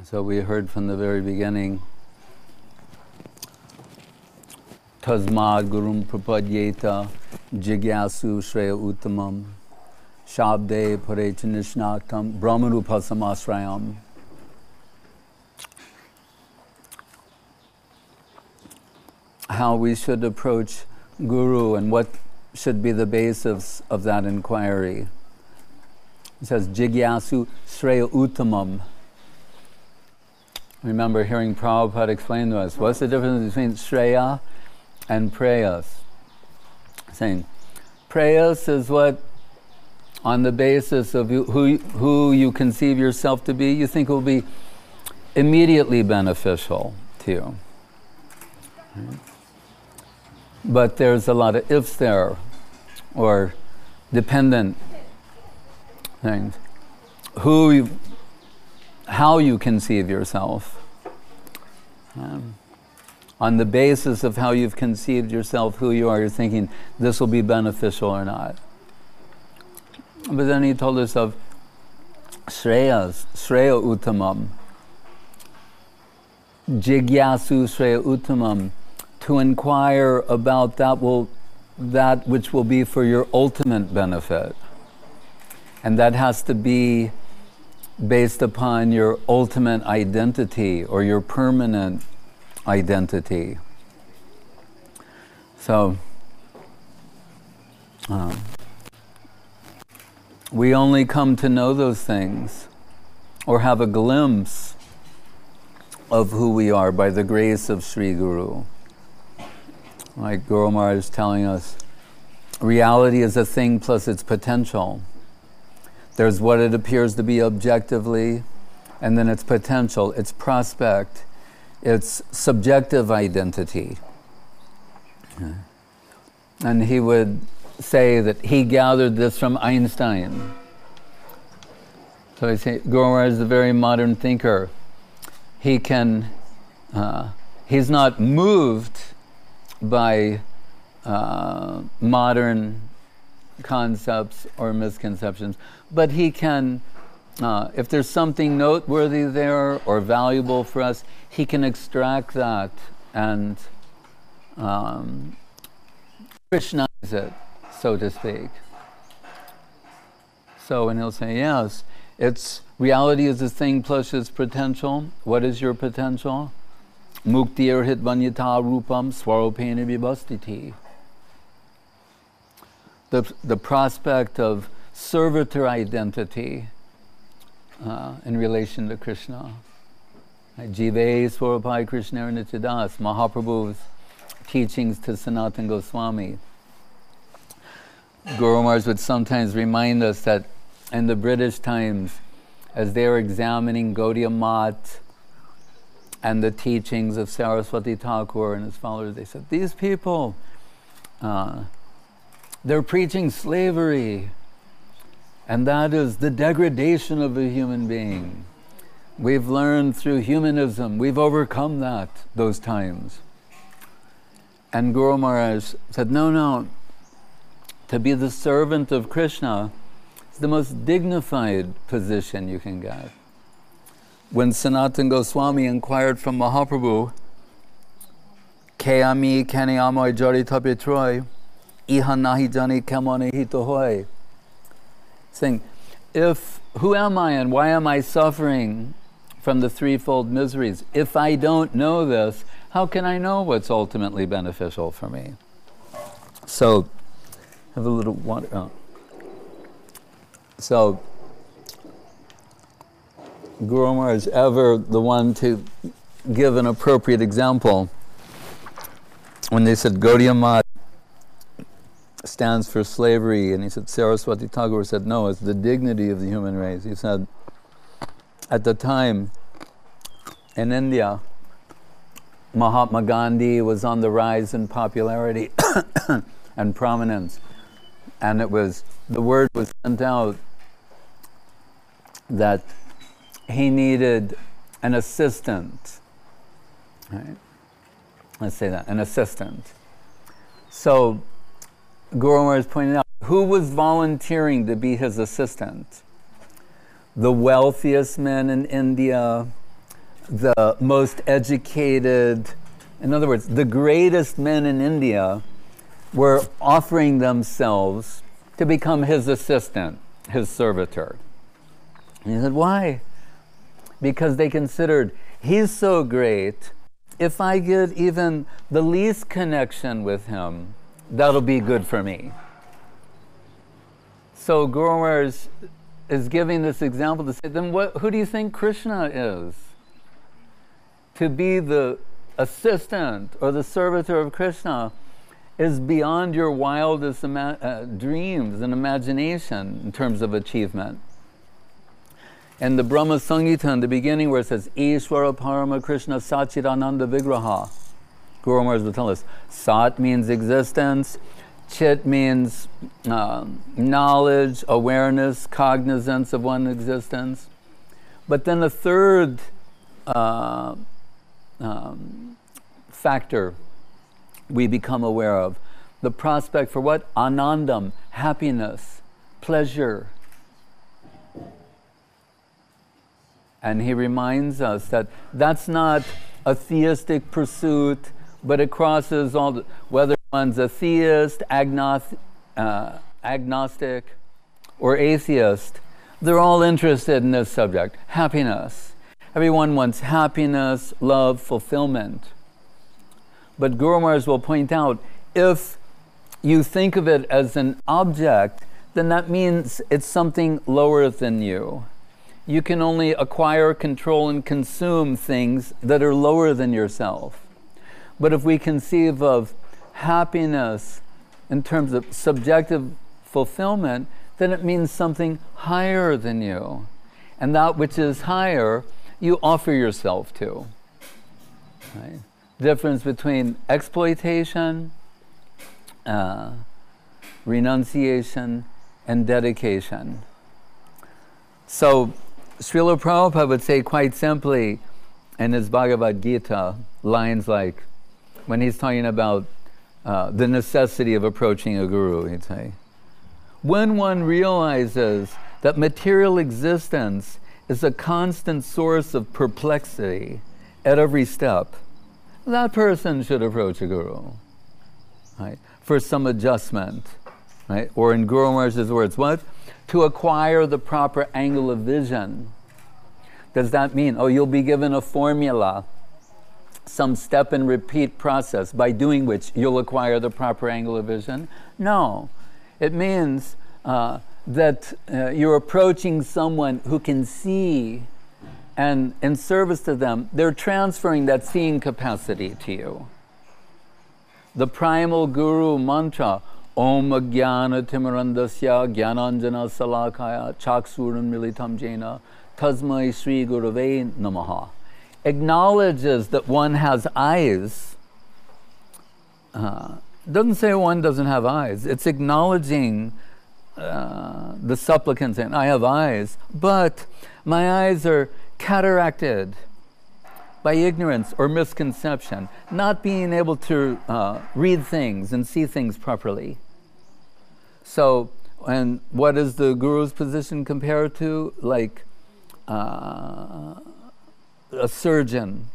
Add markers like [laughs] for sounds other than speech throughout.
So we heard from the very beginning. Tasmad Gurum Prapadyeta Jigyasu Shreya Uttamam Shabde Parechanishnatam Brahmarupasamasrayam. How we should approach Guru and what should be the basis of that inquiry. It says Jigyasu Shreya Uttamam. Remember hearing Prabhupada explain to us what's the difference between Shreya and Prayas? Saying, Prayas is what, on the basis of who, who you conceive yourself to be, you think will be immediately beneficial to you. But there's a lot of ifs there, or dependent things. Who you, how you conceive yourself. Um, on the basis of how you've conceived yourself, who you are, you're thinking this will be beneficial or not. But then he told us of Shreyas, Shreya Uttamam, Jigyasu Shreya Uttamam, to inquire about that will that which will be for your ultimate benefit. And that has to be based upon your ultimate identity or your permanent identity. So, um, we only come to know those things or have a glimpse of who we are by the grace of Sri Guru. Like Guru Maharaj is telling us, reality is a thing plus its potential. There's what it appears to be objectively, and then its potential, its prospect, its subjective identity. And he would say that he gathered this from Einstein. So I say Guru is a very modern thinker. He can, uh, he's not moved by uh, modern concepts or misconceptions, but he can, uh, if there's something noteworthy there or valuable for us, he can extract that and um, it, so to speak. So, and he'll say, yes, it's reality is this thing plus its potential. What is your potential? Muktir hit vanyata rupam swaropena vibhastiti the, the prospect of servitor identity uh, in relation to Krishna. Jive Swarapai Krishna Nityadas, Mahaprabhu's teachings to Sanatan Goswami. Guru Maharaj would sometimes remind us that in the British times, as they were examining Gaudiya Math and the teachings of Saraswati Thakur and his followers, they said, These people, uh, they're preaching slavery. And that is the degradation of a human being. We've learned through humanism, we've overcome that, those times. And Guru Maharaj said, no, no, to be the servant of Krishna is the most dignified position you can get. When Sanatan Goswami inquired from Mahaprabhu, Keami Kanyamai Jari Tapitroy, iha nahi jani kamane hito Saying, if who am I and why am I suffering from the threefold miseries? If I don't know this, how can I know what's ultimately beneficial for me? So, have a little water. Oh. So, Guru is ever the one to give an appropriate example. When they said Gaudiya Math stands for slavery. And he said, Saraswati Thakur said, no, it's the dignity of the human race. He said, at the time in India, Mahatma Gandhi was on the rise in popularity [coughs] and prominence. And it was, the word was sent out that he needed an assistant. Right? Let's say that, an assistant. So Guru Maharaj pointed out, who was volunteering to be his assistant? The wealthiest men in India, the most educated, in other words, the greatest men in India were offering themselves to become his assistant, his servitor. And he said, Why? Because they considered he's so great. If I get even the least connection with him, that'll be good for me. So Guru is, giving this example to say, then what, who do you think Krishna is? To be the assistant or the servitor of Krishna is beyond your wildest ima- uh, dreams and imagination in terms of achievement. And the Brahma Samhita in the beginning, where it says, Ishvara Parama Krishna Sachidananda Vigraha, Guru Maharaj will tell us, Sat means existence, Chit means uh, knowledge, awareness, cognizance of one existence. But then the third uh, um, factor we become aware of the prospect for what? Anandam, happiness, pleasure. And he reminds us that that's not a theistic pursuit, but it crosses all, the, whether one's a theist, uh, agnostic, or atheist, they're all interested in this subject happiness. Everyone wants happiness, love, fulfillment. But Guru will point out if you think of it as an object, then that means it's something lower than you. You can only acquire, control, and consume things that are lower than yourself. But if we conceive of happiness in terms of subjective fulfillment, then it means something higher than you. And that which is higher, you offer yourself to. Right? Difference between exploitation, uh, renunciation, and dedication. So, Srila Prabhupada would say quite simply in his Bhagavad Gita, lines like, when he's talking about uh, the necessity of approaching a guru, he'd say, when one realizes that material existence is a constant source of perplexity at every step, that person should approach a guru, right, for some adjustment, right? Or in Guru Maharaj's words, what? To acquire the proper angle of vision. Does that mean, oh, you'll be given a formula some step and repeat process by doing which you'll acquire the proper angle of vision? No. It means uh, that uh, you're approaching someone who can see, and in service to them, they're transferring that seeing capacity to you. The primal guru mantra, Om Jnana Timarandasya Jnananjana Salakaya Chaksuram Militam Jena Tasmai Sri Gurave Namaha acknowledges that one has eyes. Uh, doesn't say one doesn't have eyes. It's acknowledging uh, the supplicant saying, I have eyes, but my eyes are cataracted by ignorance or misconception, not being able to uh, read things and see things properly. So, and what is the guru's position compared to? Like, uh, a surgeon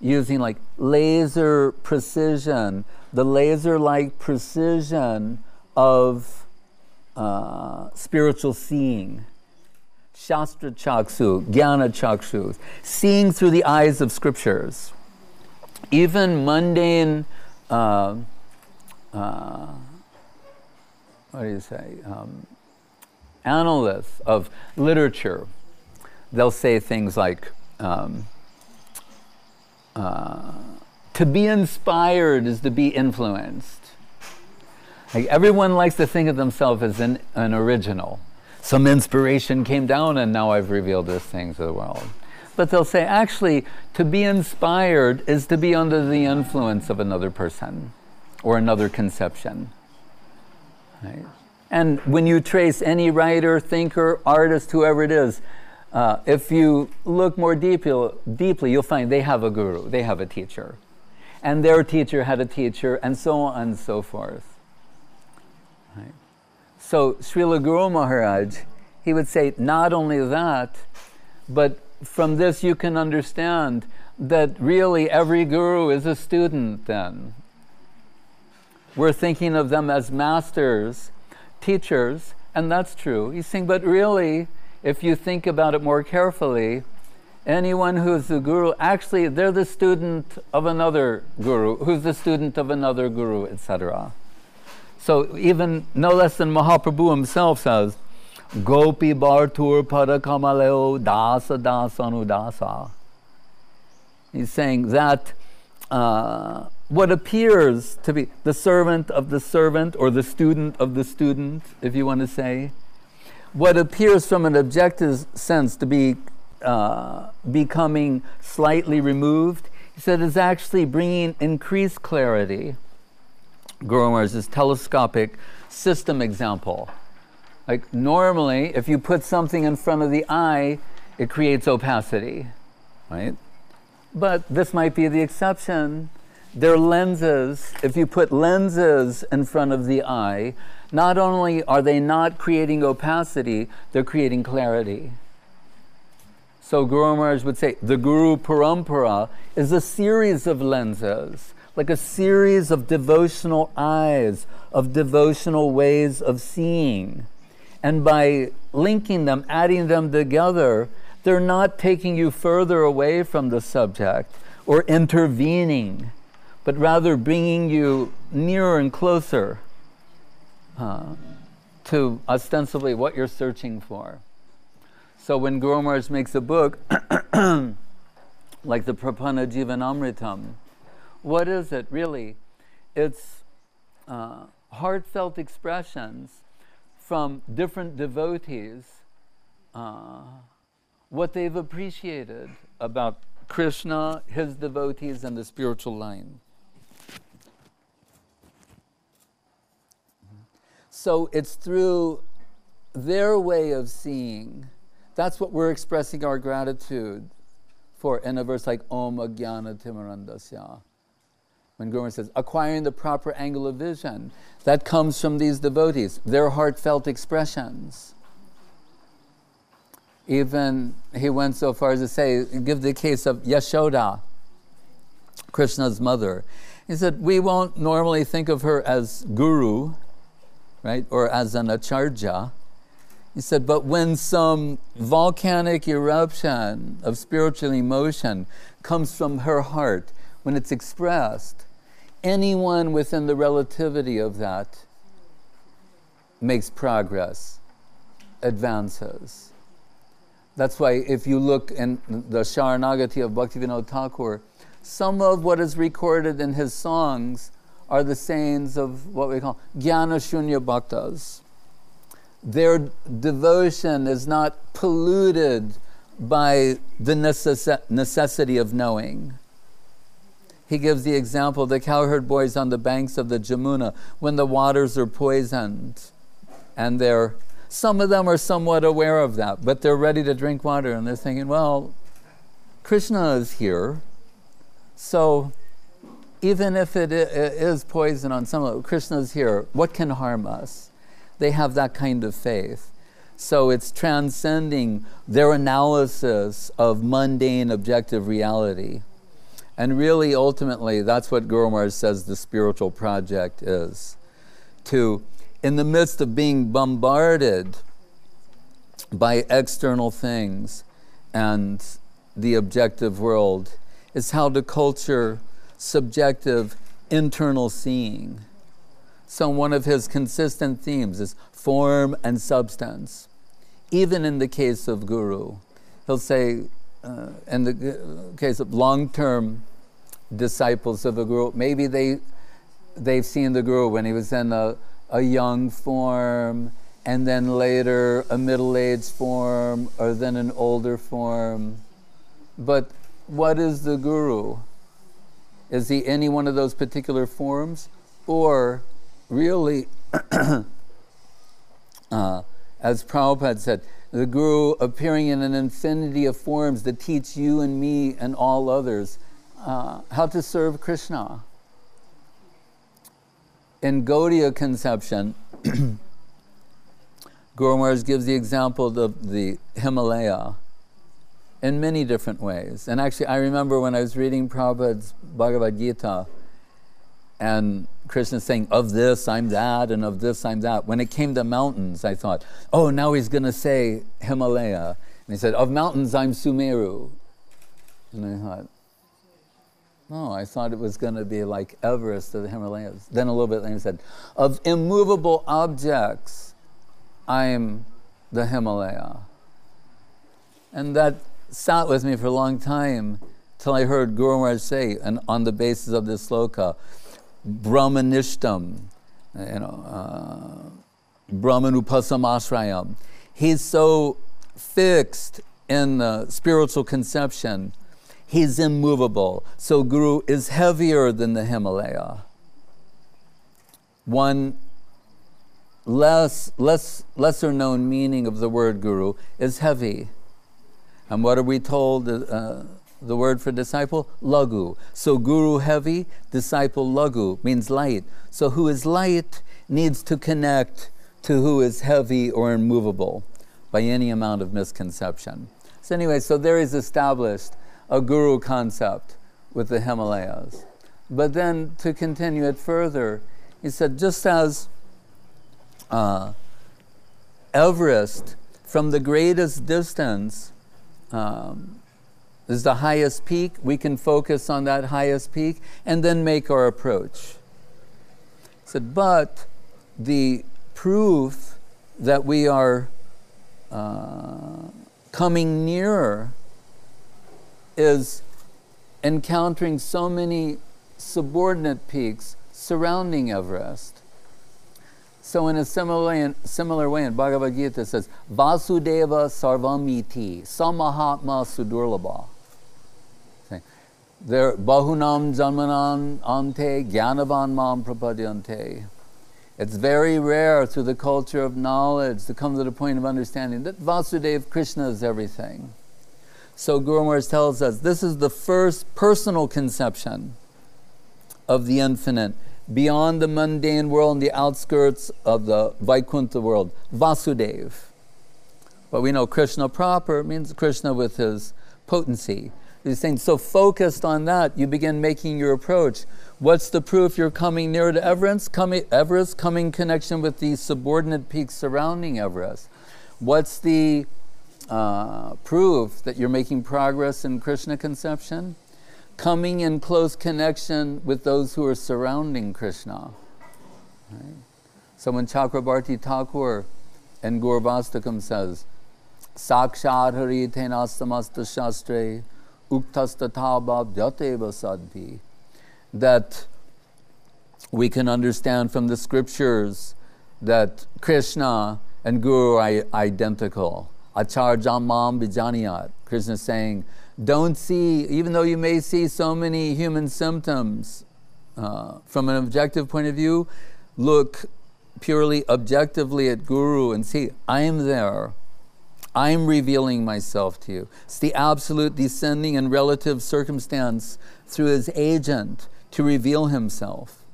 using like laser precision, the laser like precision of uh, spiritual seeing. Shastra Chakshu, Jnana Chaksu, seeing through the eyes of scriptures. Even mundane, uh, uh, what do you say, um, analysts of literature, they'll say things like, um, uh, to be inspired is to be influenced. Like everyone likes to think of themselves as an, an original. Some inspiration came down and now I've revealed this thing to the world. But they'll say, actually, to be inspired is to be under the influence of another person or another conception. Right? And when you trace any writer, thinker, artist, whoever it is, uh, if you look more deeply, deeply, you'll find they have a guru, they have a teacher. And their teacher had a teacher, and so on and so forth. Right? So, Srila Guru Maharaj, he would say not only that, but from this you can understand that really every guru is a student then. We're thinking of them as masters, teachers, and that's true. He's saying, but really, if you think about it more carefully, anyone who's the guru, actually, they're the student of another guru, who's the student of another guru, etc. So even no less than Mahaprabhu himself says, Gopi Bartur Padakamaleo Dasa Dasanu Dasa. He's saying that uh, what appears to be the servant of the servant or the student of the student, if you want to say, what appears from an objective sense to be uh, becoming slightly removed, he said is actually bringing increased clarity. Maharaj's telescopic system example. Like normally, if you put something in front of the eye, it creates opacity, right? But this might be the exception. They're lenses. If you put lenses in front of the eye, not only are they not creating opacity, they're creating clarity. So Guru Maharaj would say the Guru Parampara is a series of lenses, like a series of devotional eyes, of devotional ways of seeing. And by linking them, adding them together, they're not taking you further away from the subject or intervening, but rather bringing you nearer and closer uh, to ostensibly what you're searching for. So when Guru Maharaj makes a book [coughs] like the Prapanna Jivanamritam, what is it really? It's uh, heartfelt expressions from different devotees uh, what they've appreciated about Krishna, his devotees, and the spiritual line. So it's through their way of seeing. That's what we're expressing our gratitude for in a verse like Om Agyana Timarandasya. When Guru says, acquiring the proper angle of vision, that comes from these devotees, their heartfelt expressions. Even he went so far as to say, give the case of Yashoda, Krishna's mother. He said, we won't normally think of her as guru, right, or as an acharya. He said, but when some volcanic eruption of spiritual emotion comes from her heart, when it's expressed, anyone within the relativity of that makes progress, advances. That's why if you look in the Sharanagati of Bhaktivinoda Thakur, some of what is recorded in his songs are the sayings of what we call Jnana Shunya Bhaktas. Their devotion is not polluted by the necess- necessity of knowing he gives the example of the cowherd boys on the banks of the Jamuna when the waters are poisoned. And they're, some of them are somewhat aware of that, but they're ready to drink water and they're thinking, well, Krishna is here. So even if it is poison on some level, Krishna's here. What can harm us? They have that kind of faith. So it's transcending their analysis of mundane objective reality. And really, ultimately, that's what Guru Maharaj says the spiritual project is. To, in the midst of being bombarded by external things and the objective world, is how to culture subjective internal seeing. So, one of his consistent themes is form and substance. Even in the case of Guru, he'll say, uh, in the case of long-term disciples of a Guru, maybe they they've seen the Guru when he was in a, a young form, and then later a middle-aged form, or then an older form. But what is the Guru? Is he any one of those particular forms, or really, [clears throat] uh, as Prabhupada said, the Guru appearing in an infinity of forms that teach you and me and all others uh, how to serve Krishna. In Gaudiya conception, [clears throat] Guru Maharaj gives the example of the Himalaya. In many different ways. And actually, I remember when I was reading Prabhupada's Bhagavad Gita, and Krishna saying, Of this I'm that, and of this I'm that. When it came to mountains, I thought, Oh, now he's going to say Himalaya. And he said, Of mountains I'm Sumeru. And I thought, No, I thought it was going to be like Everest of the Himalayas. Then a little bit later, he said, Of immovable objects I'm the Himalaya. And that sat with me for a long time till I heard Guru Maharaj say, and on the basis of this sloka, Brahmanishtam, you know, uh, Brahmanupasamasrayam. He's so fixed in the spiritual conception, he's immovable. So Guru is heavier than the Himalaya. One less, less, lesser known meaning of the word Guru is heavy. And what are we told? Uh, the word for disciple? Lagu. So guru heavy, disciple lagu means light. So who is light needs to connect to who is heavy or immovable by any amount of misconception. So anyway, so there is established a guru concept with the Himalayas. But then to continue it further, he said, just as uh, Everest, from the greatest distance, um, is the highest peak. We can focus on that highest peak and then make our approach. He said, but the proof that we are uh, coming nearer is encountering so many subordinate peaks surrounding Everest. So, in a similar way, in, similar way in Bhagavad Gita, it says, Vasudeva sarvamiti, samahatma sudurlabha. There, bahunam janmanan ante gyanavan mam prapadyante. It's very rare through the culture of knowledge to come to the point of understanding that Vasudeva Krishna is everything. So Guru Maharaj tells us this is the first personal conception of the infinite beyond the mundane world and the outskirts of the Vaikuntha world, Vasudeva. But we know Krishna proper means Krishna with his potency. He's saying, so focused on that, you begin making your approach. What's the proof you're coming near to Everest? Coming, Everest, coming connection with the subordinate peaks surrounding Everest. What's the uh, proof that you're making progress in Krishna conception? Coming in close connection with those who are surrounding Krishna. Right? So when Chakrabarti Thakur and Gaurvastakam says, Sakshad Hari Tenastamasta Shastre sadhi, that we can understand from the scriptures that Krishna and Guru are identical. Acharjamam vijaniyat. Krishna is saying, don't see, even though you may see so many human symptoms, uh, from an objective point of view, look purely objectively at Guru and see, I am there. I'm revealing myself to you. It's the absolute descending and relative circumstance through his agent to reveal himself.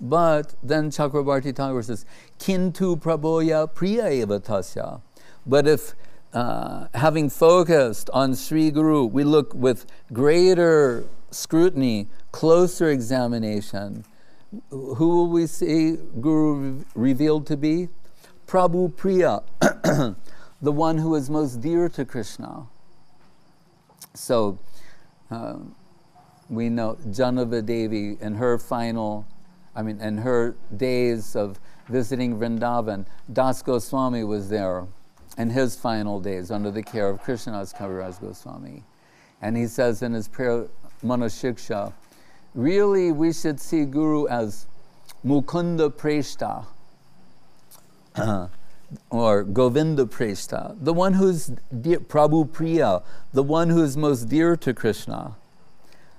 But then Chakrabarti Thakur says, Kintu praboya priya evatasya. But if uh, having focused on Sri Guru, we look with greater scrutiny, closer examination, who will we see Guru revealed to be? Prabhu Priya. [clears throat] the one who is most dear to Krishna. So uh, we know Jahnava Devi in her final, I mean, in her days of visiting Vrindavan, Das Goswami was there in his final days under the care of Krishnadas Kaviraj Goswami. And he says in his prayer, Manashiksha, really we should see Guru as Mukunda Preshta. [clears throat] or Govinda Preshta, the one who's dear, Prabhu Priya, the one who is most dear to Krishna.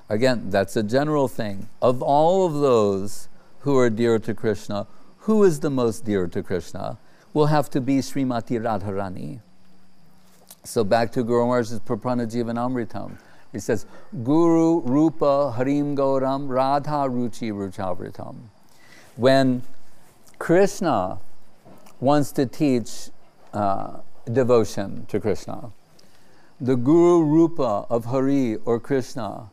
Again, that's a general thing. Of all of those who are dear to Krishna, who is the most dear to Krishna? Will have to be Srimati Radharani. So back to Guru Maharaj's Prapanna Jivanamritam. He says, Guru Rupa Harim Gauram Radha Ruchi Ruchavritam. When Krishna wants to teach uh, devotion to Krishna. the Guru Rupa of Hari or Krishna,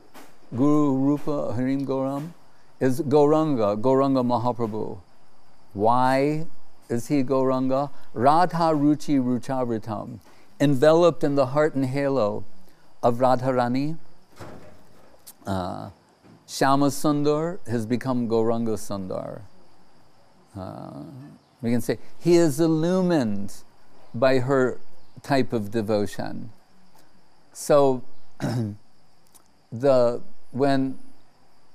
Guru Rupa Harim Goram, is Gauranga, Gauranga Mahaprabhu. Why is he Gauranga? Radha Ruchi Ruchavritam, enveloped in the heart and halo of Radharani. Uh, Shama Sundar has become Gauranga Sundar. Uh, we can say he is illumined by her type of devotion. So, [clears throat] the when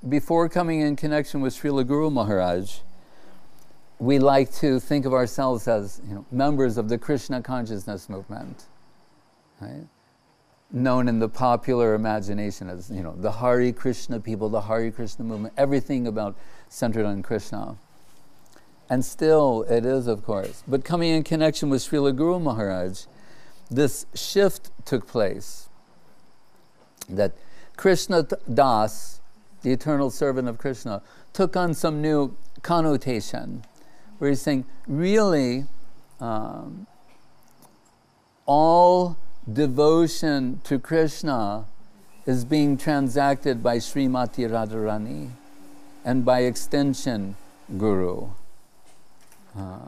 before coming in connection with Srila Guru Maharaj, we like to think of ourselves as you know, members of the Krishna consciousness movement, right? known in the popular imagination as you know the Hare Krishna people, the Hare Krishna movement, everything about centered on Krishna. And still it is, of course. But coming in connection with Srila Guru Maharaj, this shift took place. That Krishna Das, the eternal servant of Krishna, took on some new connotation, where he's saying, really, um, all devotion to Krishna is being transacted by Srimati Radharani and by extension, Guru. Uh,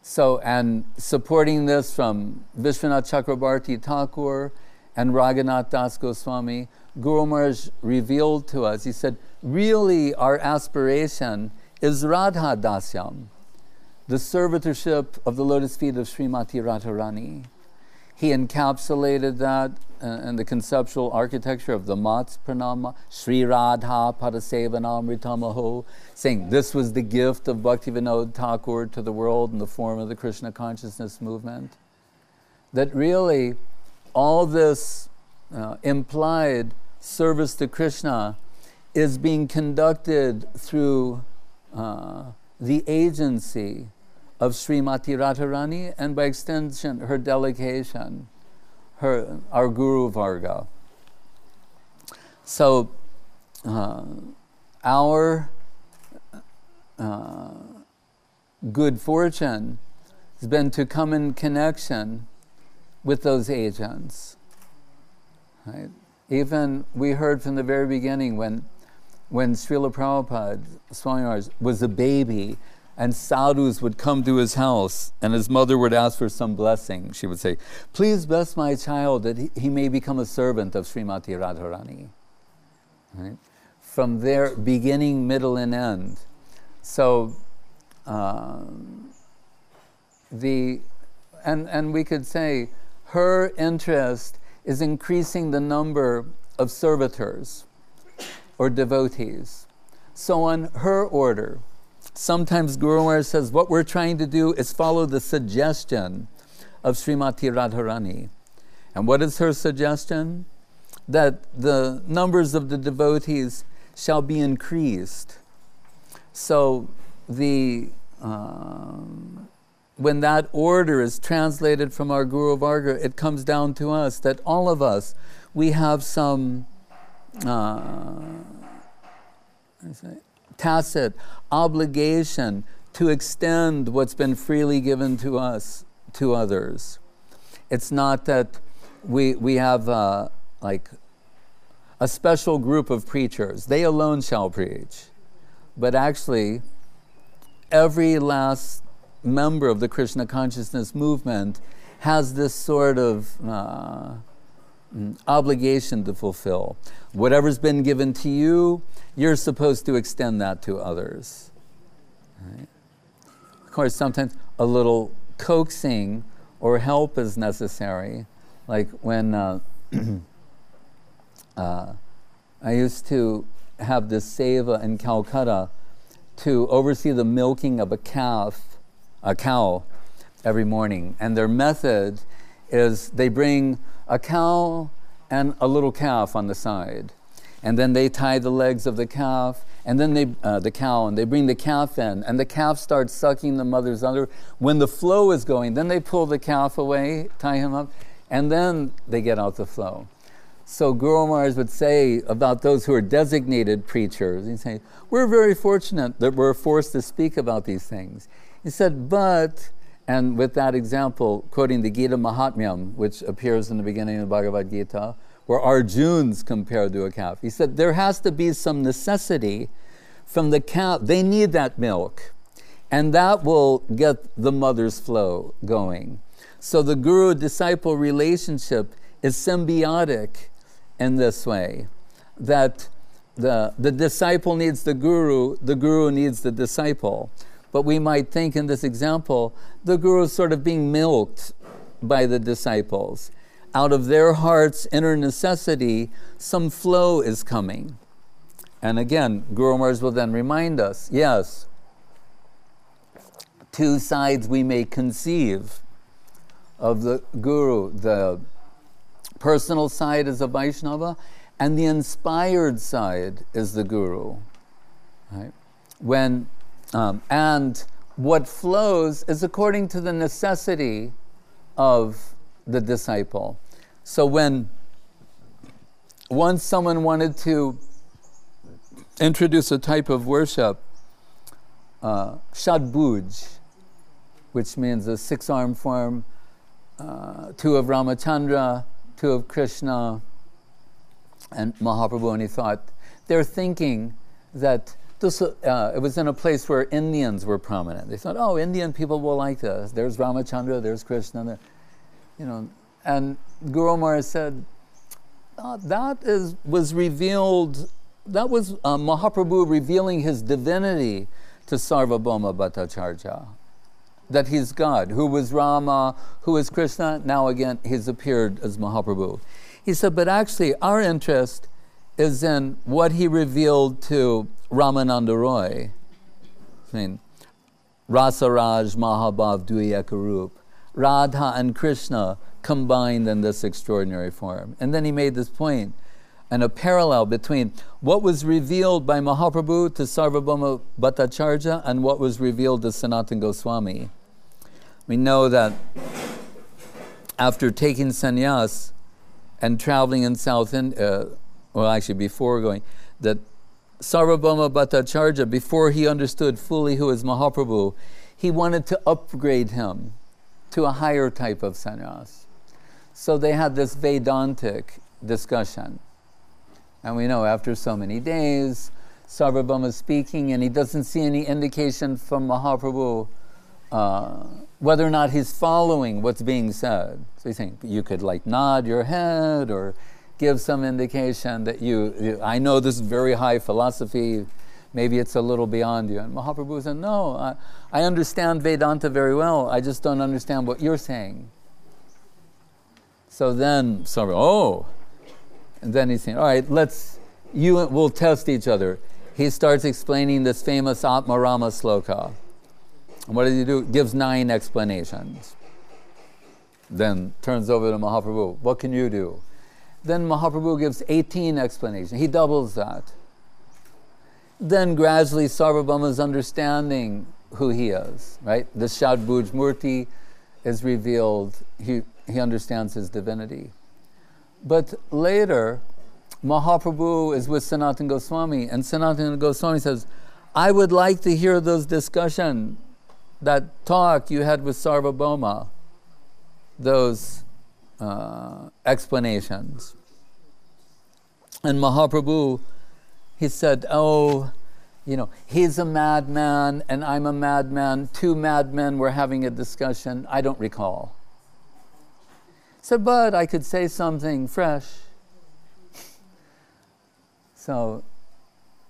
so, and supporting this from Vishwanath Chakrabarti Thakur and Raghunath Das Goswami, Guru Maharaj revealed to us, he said, really our aspiration is Radha Dasyam, the servitorship of the lotus feet of Srimati Radharani. He encapsulated that uh, in the conceptual architecture of the Mats Pranama, Sri Radha Padasevanamritamaho, saying this was the gift of Bhakti Bhaktivinoda Thakur to the world in the form of the Krishna consciousness movement. That really all this uh, implied service to Krishna is being conducted through uh, the agency of Srimati Radharani and by extension her delegation, her, our Guru Varga. So uh, our uh, good fortune has been to come in connection with those agents. Right? Even we heard from the very beginning when when Srila Prabhupada Swami was a baby and sadhus would come to his house and his mother would ask for some blessing. She would say, Please bless my child that he, may become a servant of Srimati Radharani. Right? From there, beginning, middle, and end. So, uh, the, and, and we could say her interest is increasing the number of servitors or devotees. So, on her order, sometimes Guru Maharaj says, what we're trying to do is follow the suggestion of Srimati Radharani. And what is her suggestion? That the numbers of the devotees shall be increased. So the um, when that order is translated from our Guru Varga, it comes down to us that all of us, we have some uh, tacit obligation to extend what's been freely given to us to others. It's not that we, we have uh, like a special group of preachers, they alone shall preach. But actually, every last member of the Krishna consciousness movement has this sort of uh, mm, obligation to fulfill. Whatever's been given to you, you're supposed to extend that to others. Right? Of course, sometimes a little coaxing or help is necessary. Like when uh, [clears throat] uh, I used to have this seva in Calcutta to oversee the milking of a calf, a cow, every morning. And their method is they bring a cow and a little calf on the side. And then they tie the legs of the calf and then they uh, the cow and they bring the calf in and the calf starts sucking the mother's under. When the flow is going then they pull the calf away tie him up and then they get out the flow. So Guru Maharaj would say about those who are designated preachers, he'd say, We're very fortunate that we're forced to speak about these things. He said, But, And with that example, quoting the Gita Mahatmyam, which appears in the beginning of the Bhagavad Gita, where Arjun's compared to a calf, he said there has to be some necessity from the cow. They need that milk, and that will get the mother's flow going. So the guru disciple relationship is symbiotic in this way that the, the disciple needs the guru, the guru needs the disciple. But we might think in this example, the guru is sort of being milked by the disciples. Out of their heart's inner necessity, some flow is coming. And again, Guru will then remind us yes, two sides we may conceive of the Guru. The personal side is a Vaishnava, and the inspired side is the Guru. Right? When um, and what flows is according to the necessity of the disciple. So when once someone wanted to introduce a type of worship, uh, Shadbhuj, which means a six arm form, uh, two of Ramachandra, two of Krishna, and Mahaprabhu, and he thought, they're thinking that this, uh, it was in a place where Indians were prominent. They thought, oh, Indian people will like this. There's Ramachandra, there's Krishna, there, you know. And Guru Maharaj said, oh, that is, was revealed, that was uh, Mahaprabhu revealing his divinity to Sarvabhauma Bhattacharya. That he's God, who was Rama, who is Krishna. Now again, he's appeared as Mahaprabhu. He said, but actually, our interest is in what he revealed to Ramananda Roy. I mean, Rasaraj Mahabhav Duyekarup. Radha and Krishna combined in this extraordinary form. And then he made this point and a parallel between what was revealed by Mahaprabhu to Sarvabhauma Bhattacharya and what was revealed to Sanatana Goswami. We know that after taking sannyas and traveling in South India, uh, well, actually before going, that Sarvabhauma Bhattacharya, before he understood fully who is Mahaprabhu, he wanted to upgrade him to a higher type of sannyas. So they had this Vedantic discussion. And we know after so many days, Sarvabhauma is speaking and he doesn't see any indication from Mahaprabhu uh, whether or not he's following what's being said. So he's saying, you could like nod your head or give some indication that you, you, I know this is very high philosophy, maybe it's a little beyond you. And Mahaprabhu said, No, I, I understand Vedanta very well, I just don't understand what you're saying. So then, sorry, oh, and then he's saying, All right, let's, you will test each other. He starts explaining this famous Atmarama sloka. And what does he do? Gives nine explanations. Then turns over to Mahaprabhu. What can you do? Then Mahaprabhu gives 18 explanations. He doubles that. Then gradually Sarvabhauma is understanding who he is, right? The Shadbhuj Murti is revealed. He, he understands his divinity. But later, Mahaprabhu is with Sanatana Goswami, and Sanatana Goswami says, I would like to hear those discussion, that talk you had with Sarvabhauma, those uh, explanations. And Mahaprabhu, he said, Oh, you know, he's a madman and I'm a madman. Two madmen were having a discussion. I don't recall. said, but I could say something fresh. So,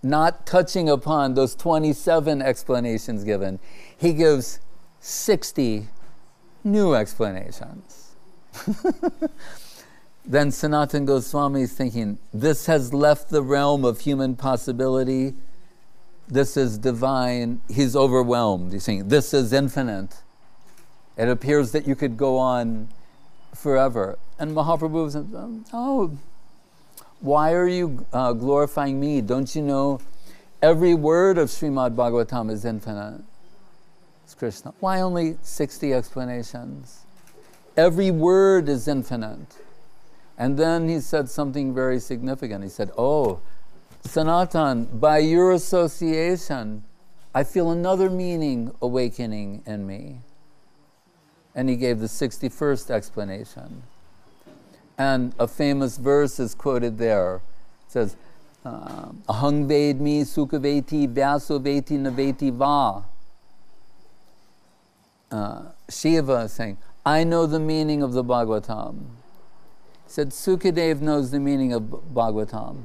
not touching upon those 27 explanations given, he gives 60 new explanations. [laughs] then Sanatan Goswami is thinking, this has left the realm of human possibility. This is divine. He's overwhelmed. He's saying, this is infinite. It appears that you could go on forever. And Mahaprabhu said, oh, why are you uh, glorifying me? Don't you know every word of Srimad Bhagavatam is infinite? It's Krishna. Why only 60 explanations? Every word is infinite. And then he said something very significant. He said, Oh, Sanatan, by your association, I feel another meaning awakening in me. And he gave the 61st explanation. And a famous verse is quoted there. It says, um, Ahang Vedmi Sukhaveti Vyasoveti Naveti Va. Uh, Shiva is saying, I know the meaning of the Bhagavatam. He said, Sukadev knows the meaning of Bhagavatam.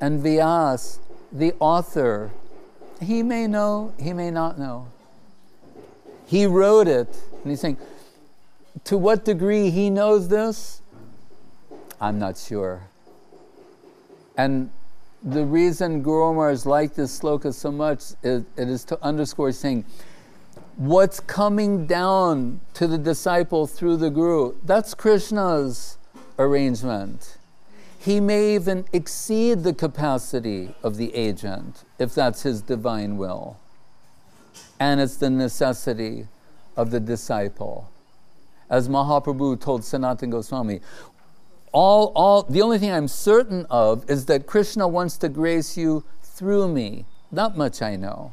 And Vyas, the author, he may know, he may not know. He wrote it, and he's saying, to what degree he knows this, I'm not sure. And the reason Guru Maharaj liked this sloka so much is it is to underscore saying, what's coming down to the disciple through the Guru, that's Krishna's arrangement. He may even exceed the capacity of the agent if that's his divine will. And it's the necessity of the disciple. As Mahaprabhu told Sanatana Goswami, all, all, the only thing I'm certain of is that Krishna wants to grace you through me. Not much I know.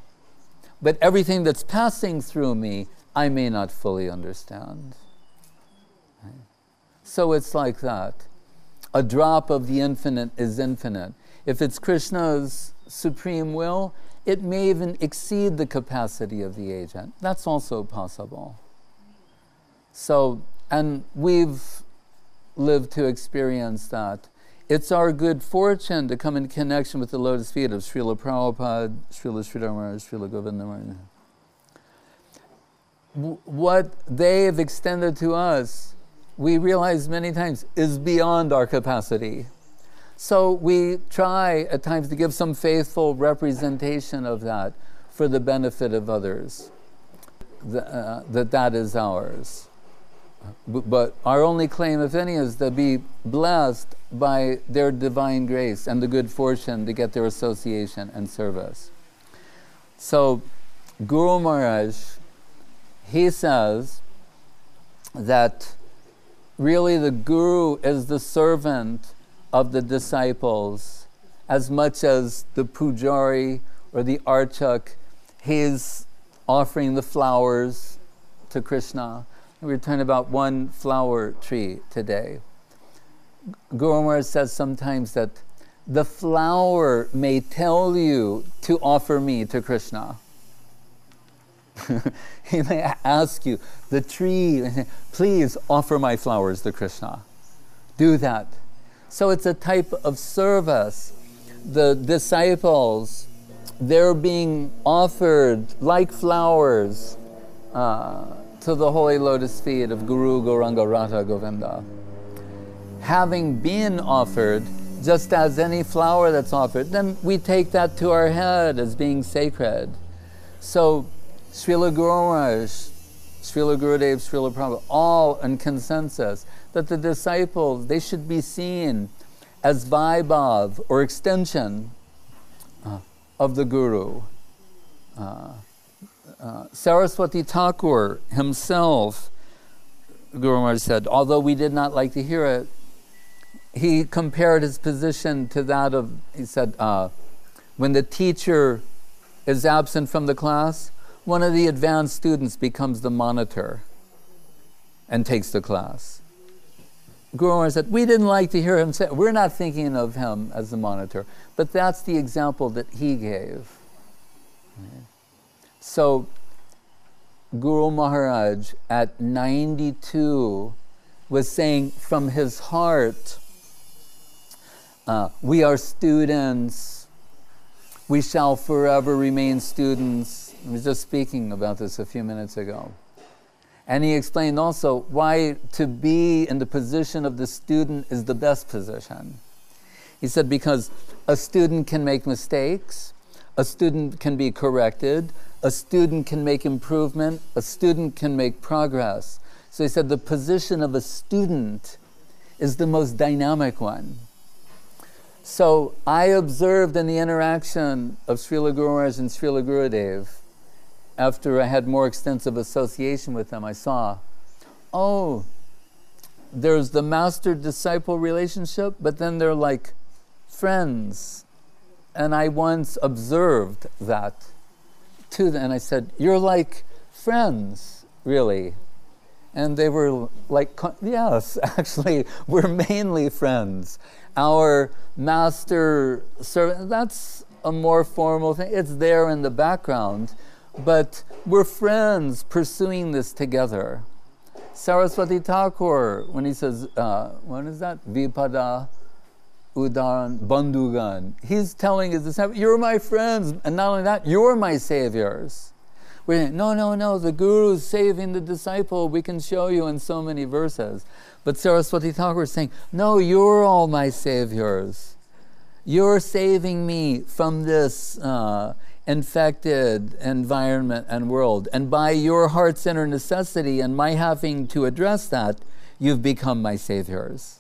But everything that's passing through me, I may not fully understand. So it's like that. A drop of the infinite is infinite. If it's Krishna's supreme will, it may even exceed the capacity of the agent. That's also possible. So, and we've lived to experience that. It's our good fortune to come in connection with the lotus feet of Srila Prabhupada, Srila Sridhar Maharaj, Srila Govinda Maharaj. What they have extended to us, we realize many times, is beyond our capacity. So we try at times to give some faithful representation of that for the benefit of others, the, uh, that that is ours. But our only claim, if any, is to be blessed by their divine grace and the good fortune to get their association and service. So, Guru Maharaj, he says that really the Guru is the servant of the disciples as much as the pujari or the archak, he's offering the flowers to Krishna we are talking about one flower tree today. Guru Maharaj says sometimes that the flower may tell you to offer me to Krishna. [laughs] he may ask you, the tree, [laughs] please offer my flowers to Krishna. Do that. So it's a type of service. The disciples, they're being offered like flowers. Uh, to the holy lotus feet of Guru Gauranga Radha Govinda. Having been offered, just as any flower that's offered, then we take that to our head as being sacred. So, Srila Guru Maharaj, Srila Gurudev, Srila Prabhupada, all in consensus that the disciples, they should be seen as Vaibhav or extension uh, of the Guru. Uh, uh, Saraswati Thakur himself, Guru Maharaj said, although we did not like to hear it, he compared his position to that of, he said, uh, when the teacher is absent from the class, one of the advanced students becomes the monitor and takes the class. Guru Maharaj said, We didn't like to hear him say, we're not thinking of him as the monitor, but that's the example that he gave. So, Guru Maharaj at 92 was saying from his heart, uh, We are students, we shall forever remain students. I was just speaking about this a few minutes ago. And he explained also why to be in the position of the student is the best position. He said, because a student can make mistakes, a student can be corrected, a student can make improvement, a student can make progress. So he said the position of a student is the most dynamic one. So I observed in the interaction of Srila Guru Maharaj and Srila Gurudev, after I had more extensive association with them, I saw, oh, there's the master disciple relationship, but then they're like friends. And I once observed that to them and I said, You're like friends, really. And they were like, yes, [laughs] actually, we're mainly friends. Our master servant, that's a more formal thing. It's there in the background, but we're friends pursuing this together. Saraswati Thakur, when he says, uh, what is that? Vipada Udaran Bandhugan. He's telling his disciples, You're my friends, and not only that, you're my saviors. We're saying, No, no, no, the Guru is saving the disciple. We can show you in so many verses. But Saraswati Thakur is saying, No, you're all my saviors. You're saving me from this uh, infected environment and world. And by your heart's inner necessity and my having to address that, you've become my saviors.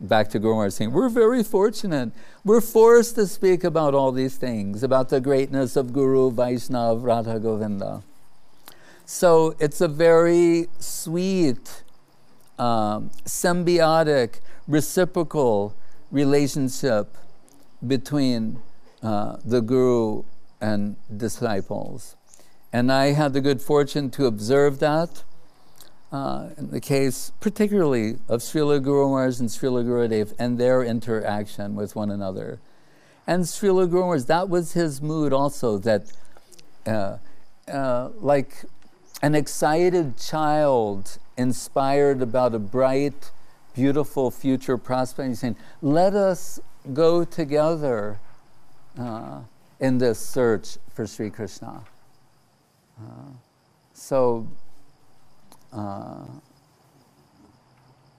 Back to Guru Maharaj saying, We're very fortunate. We're forced to speak about all these things, about the greatness of Guru, Vaishnav, Radha Govinda. So it's a very sweet, um, symbiotic, reciprocal relationship between uh, the Guru and disciples. And I had the good fortune to observe that uh, in the case, particularly of Srila Guru Maharaj and Srila Gurudev and their interaction with one another. And Srila Guru Maharaj, that was his mood also, that uh, uh, like an excited child inspired about a bright, beautiful future prospect. He's saying, let us go together uh, in this search for Sri Krishna. Uh, so, uh,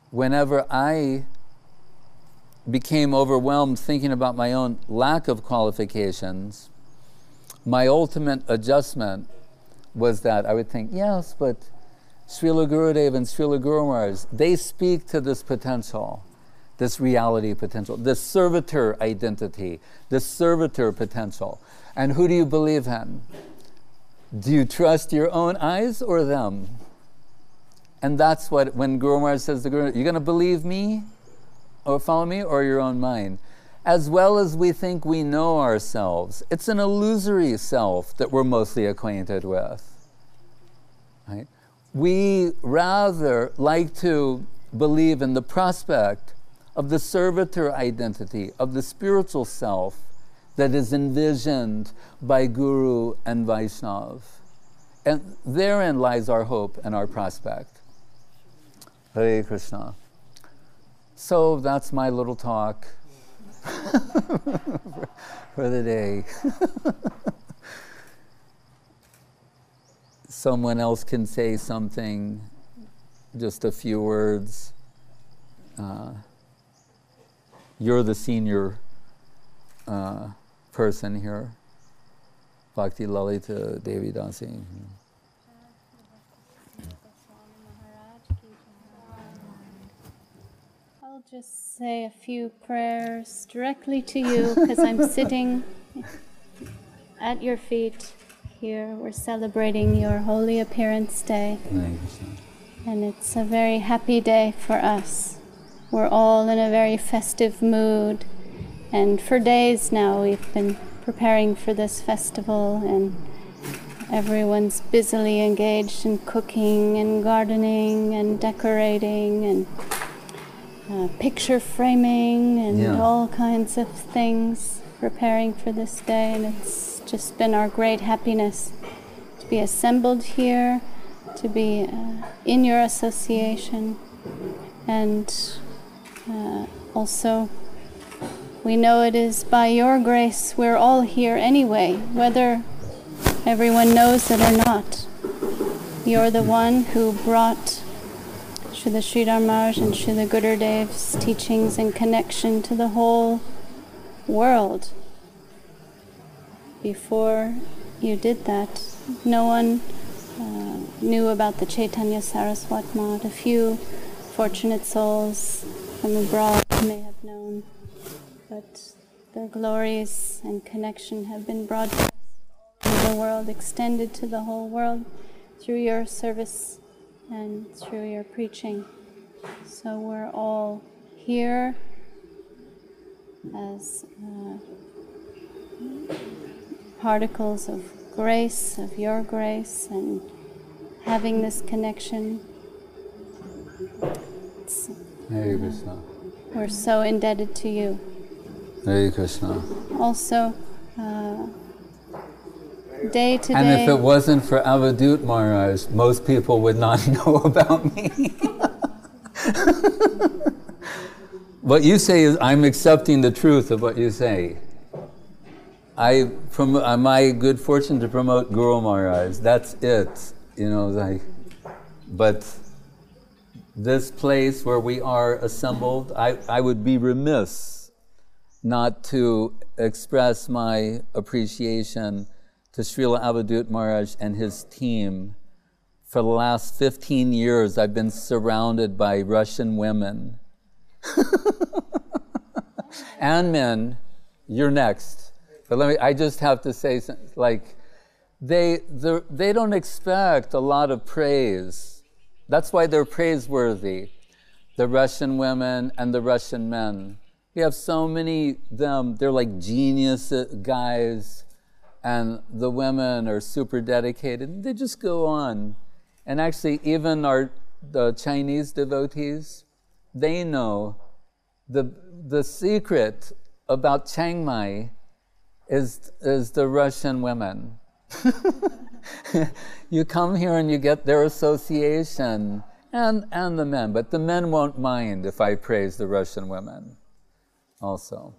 whenever I became overwhelmed thinking about my own lack of qualifications, my ultimate adjustment was that I would think, yes, but Srila Gurudev and Srila Guru Maharaj, they speak to this potential this reality potential, this servitor identity, this servitor potential. And who do you believe in? Do you trust your own eyes or them? And that's what, when Guru Maharaj says to Guru, you're going to believe me or follow me or your own mind? As well as we think we know ourselves, it's an illusory self that we're mostly acquainted with. Right? We rather like to believe in the prospect of the servitor identity, of the spiritual self that is envisioned by Guru and Vaishnav. And therein lies our hope and our prospect. Hare Krishna. So that's my little talk [laughs] for the day. [laughs] Someone else can say something, just a few words. Uh, you're the senior uh, person here. Bhakti Lalita Devi Dasi. Just say a few prayers directly to you because I'm [laughs] sitting at your feet here. We're celebrating your holy appearance day. And it's a very happy day for us. We're all in a very festive mood, and for days now we've been preparing for this festival, and everyone's busily engaged in cooking and gardening and decorating and uh, picture framing and yeah. all kinds of things preparing for this day, and it's just been our great happiness to be assembled here, to be uh, in your association, and uh, also, we know it is by your grace we're all here anyway, whether everyone knows it or not. You're the one who brought Srila Sridhar Maharaj and Srila Gurudev's teachings and connection to the whole world. Before you did that, no one uh, knew about the Chaitanya Saraswat Math. A few fortunate souls from abroad may have known, but their glories and connection have been broadcast to the world, extended to the whole world through your service and through your preaching. So we're all here as uh, particles of grace, of your grace, and having this connection. We're so indebted to you. Hare Krishna. Also, uh, day to And day. if it wasn't for Avadut Maharaj, most people would not [laughs] know about me. [laughs] what you say is, I'm accepting the truth of what you say. I, from uh, my good fortune to promote Guru Maharaj. That's it. You know, like, but this place where we are assembled, I, I would be remiss not to express my appreciation to Srila Avadut Maharaj and his team. For the last 15 years, I've been surrounded by Russian women [laughs] and men. You're next. But let me, I just have to say, like, they, they're- don't expect a lot of praise. That's why they're praiseworthy. The Russian women and the Russian men. We have so many them. They're like genius guys, and the women are super dedicated. They just go on, and actually, even our the Chinese devotees, they know the the secret about Chiang Mai is is the Russian women. [laughs] you come here and you get their association and and the men, but the men won't mind if I praise the Russian women also.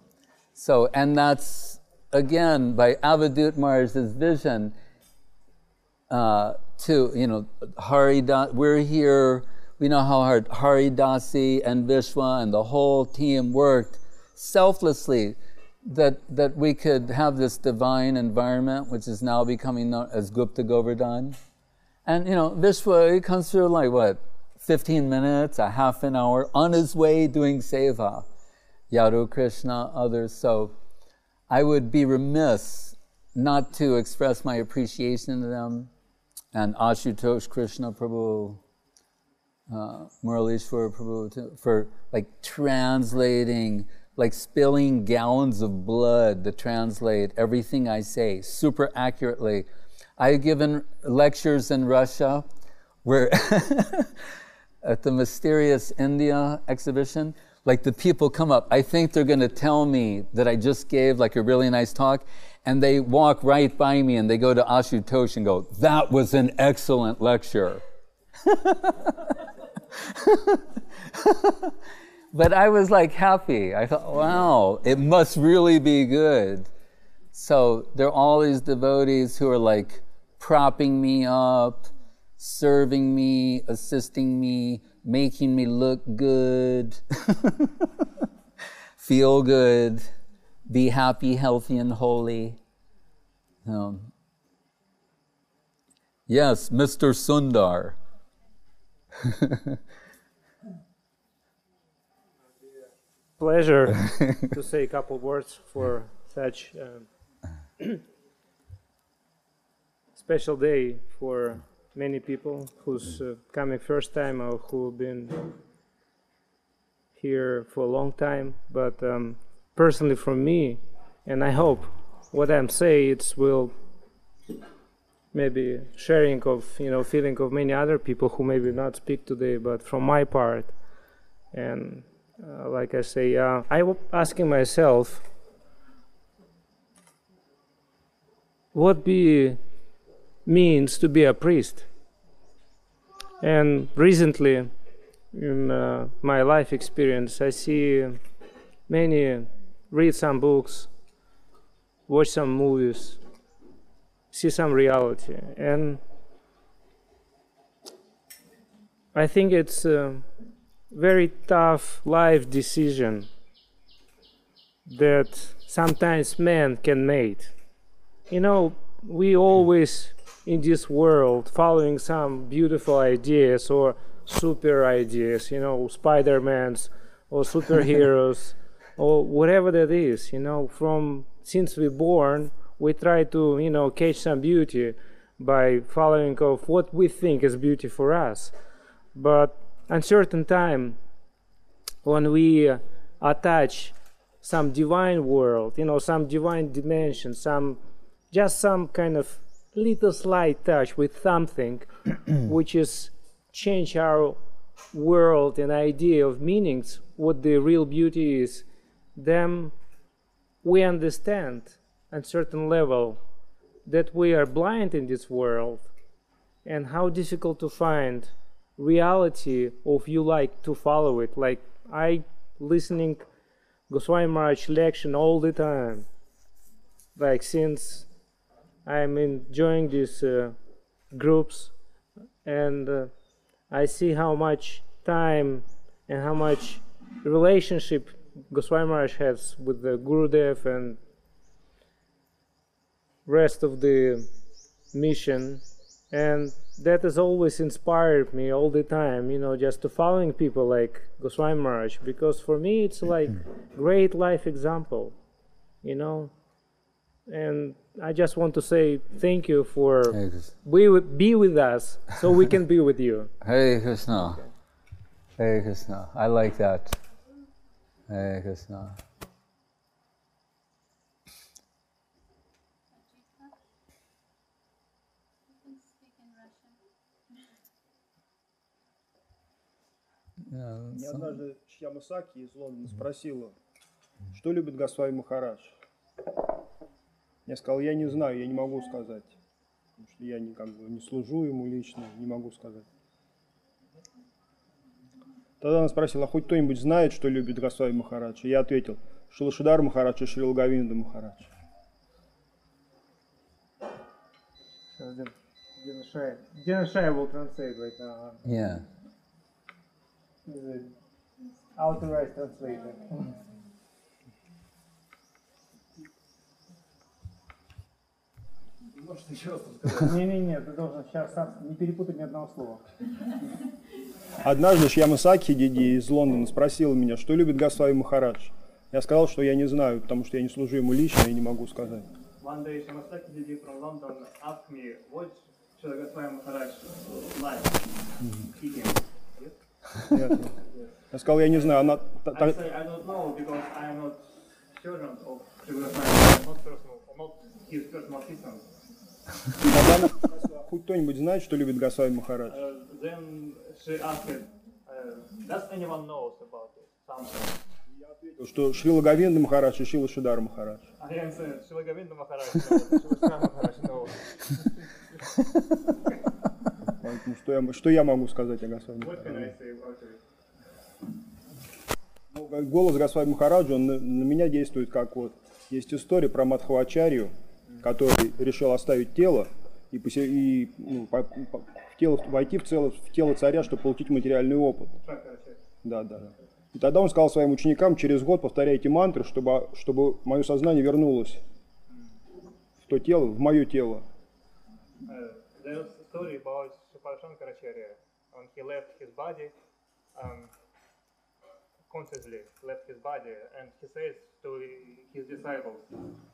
So and that's again by Avadut Maharaj's vision uh, to you know Haridas. We're here. We know how hard Hari Dasi and Vishwa and the whole team worked selflessly that that we could have this divine environment, which is now becoming known as Gupta Govardhan. And you know, Vishwa he comes through like what, 15 minutes, a half an hour, on his way doing seva. Yadu Krishna, others. So I would be remiss not to express my appreciation to them and Ashutosh Krishna Prabhu, uh, Muralishwar Prabhu, for like translating, like spilling gallons of blood to translate everything I say super accurately. I've given lectures in Russia where [laughs] at the Mysterious India exhibition, like the people come up, I think they're going to tell me that I just gave like a really nice talk, and they walk right by me and they go to Ashutosh and go, That was an excellent lecture. [laughs] but I was like happy. I thought, wow, it must really be good. So there are all these devotees who are like propping me up, serving me, assisting me, making me look good, [laughs] feel good, be happy, healthy, and holy. Um, yes, Mr. Sundar. [laughs] pleasure [laughs] to say a couple words for such um, [clears throat] special day for many people who's uh, coming first time or who've been here for a long time. But um, personally, for me, and I hope what I'm saying it will maybe sharing of you know feeling of many other people who maybe not speak today, but from my part and uh, like I say, uh, I was asking myself, what be means to be a priest? And recently, in uh, my life experience, I see many read some books, watch some movies, see some reality, and I think it's. Uh, very tough life decision that sometimes men can make. You know, we always in this world following some beautiful ideas or super ideas, you know, Spider-Mans or superheroes [laughs] or whatever that is, you know, from since we're born, we try to, you know, catch some beauty by following of what we think is beauty for us. But uncertain time when we uh, attach some divine world you know some divine dimension some just some kind of little slight touch with something [clears throat] which is change our world and idea of meanings, what the real beauty is, then we understand at certain level that we are blind in this world and how difficult to find reality of you like to follow it. Like i listening goswami maharaj lecture all the time like since i'm enjoying these uh, groups and uh, i see how much time and how much relationship goswami maharaj has with the gurudev and rest of the mission. And that has always inspired me all the time you know just to following people like goswami maharaj because for me it's like great life example you know? And i just want to say thank you for Hare Krishna. be with, be with us so we can be with you [laughs] Hare Krishna. Hare Krishna. I like that. Hare Krishna. Yeah, Мне so- однажды Шьяма Саки из Лондона спросила, что любит Госвами Махарадж. Я сказал, я не знаю, я не могу сказать. Потому что я не, как бы, не служу ему лично, не могу сказать. Тогда она спросила, а хоть кто-нибудь знает, что любит Госвами Махарадж? И я ответил, Шилашидар Махарадж и Шри Лагавинда Махарадж. Will translate right now. yeah. Authorized translator. Не-не-не, ты должен сейчас сам не перепутать ни одного слова. Однажды Шьяма Саки Диди из Лондона спросила меня, что любит Госвами Махарадж. Я сказал, что я не знаю, потому что я не служу ему лично и не могу сказать. One day, Shamasaki Didi from London asked me, what should Goswami Maharaj like eating? Я, я сказал, я не знаю. Она, I say, I don't know because I am not servant of Shri Goswami Maharaj, not personal, not his personal assistant. Хоть кто-нибудь знает, что любит Гасвами Махарадж? Что Шрила Говинда Махарадж и Шила Шидар Махарадж. Шила Махарадж, Поэтому что я, что я могу сказать о Госвами Махараджи? Ну, голос Госвами Махараджи, он на, на меня действует как вот. Есть история про Мадхавачарью, который решил оставить тело и, посе- и, ну, по- по- в тело, войти в, цело, в тело царя, чтобы получить материальный опыт. Да, да. И тогда он сказал своим ученикам, через год повторяйте мантры, чтобы, чтобы мое сознание вернулось в то тело, в мое тело. Uh, consciously left his body, and he says to his disciples,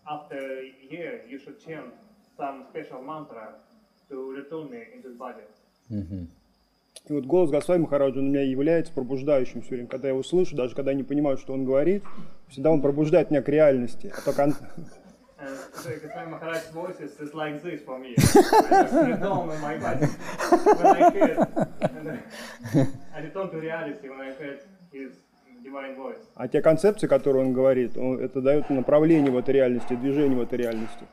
after a year, you should chant some special mantra to return me into the body. И вот голос Госвами Махараджа, он у меня является пробуждающим все время. Когда я его слышу, даже когда я не понимаю, что он говорит, всегда он пробуждает меня к реальности. А то кон- And so Goswami Maharaj's voice is, is like this for me. I just return in my body. When I heard, and I, I return to reality when I heard his. А те концепции, которые он говорит, он, это дает направление в этой реальности, движение в этой реальности.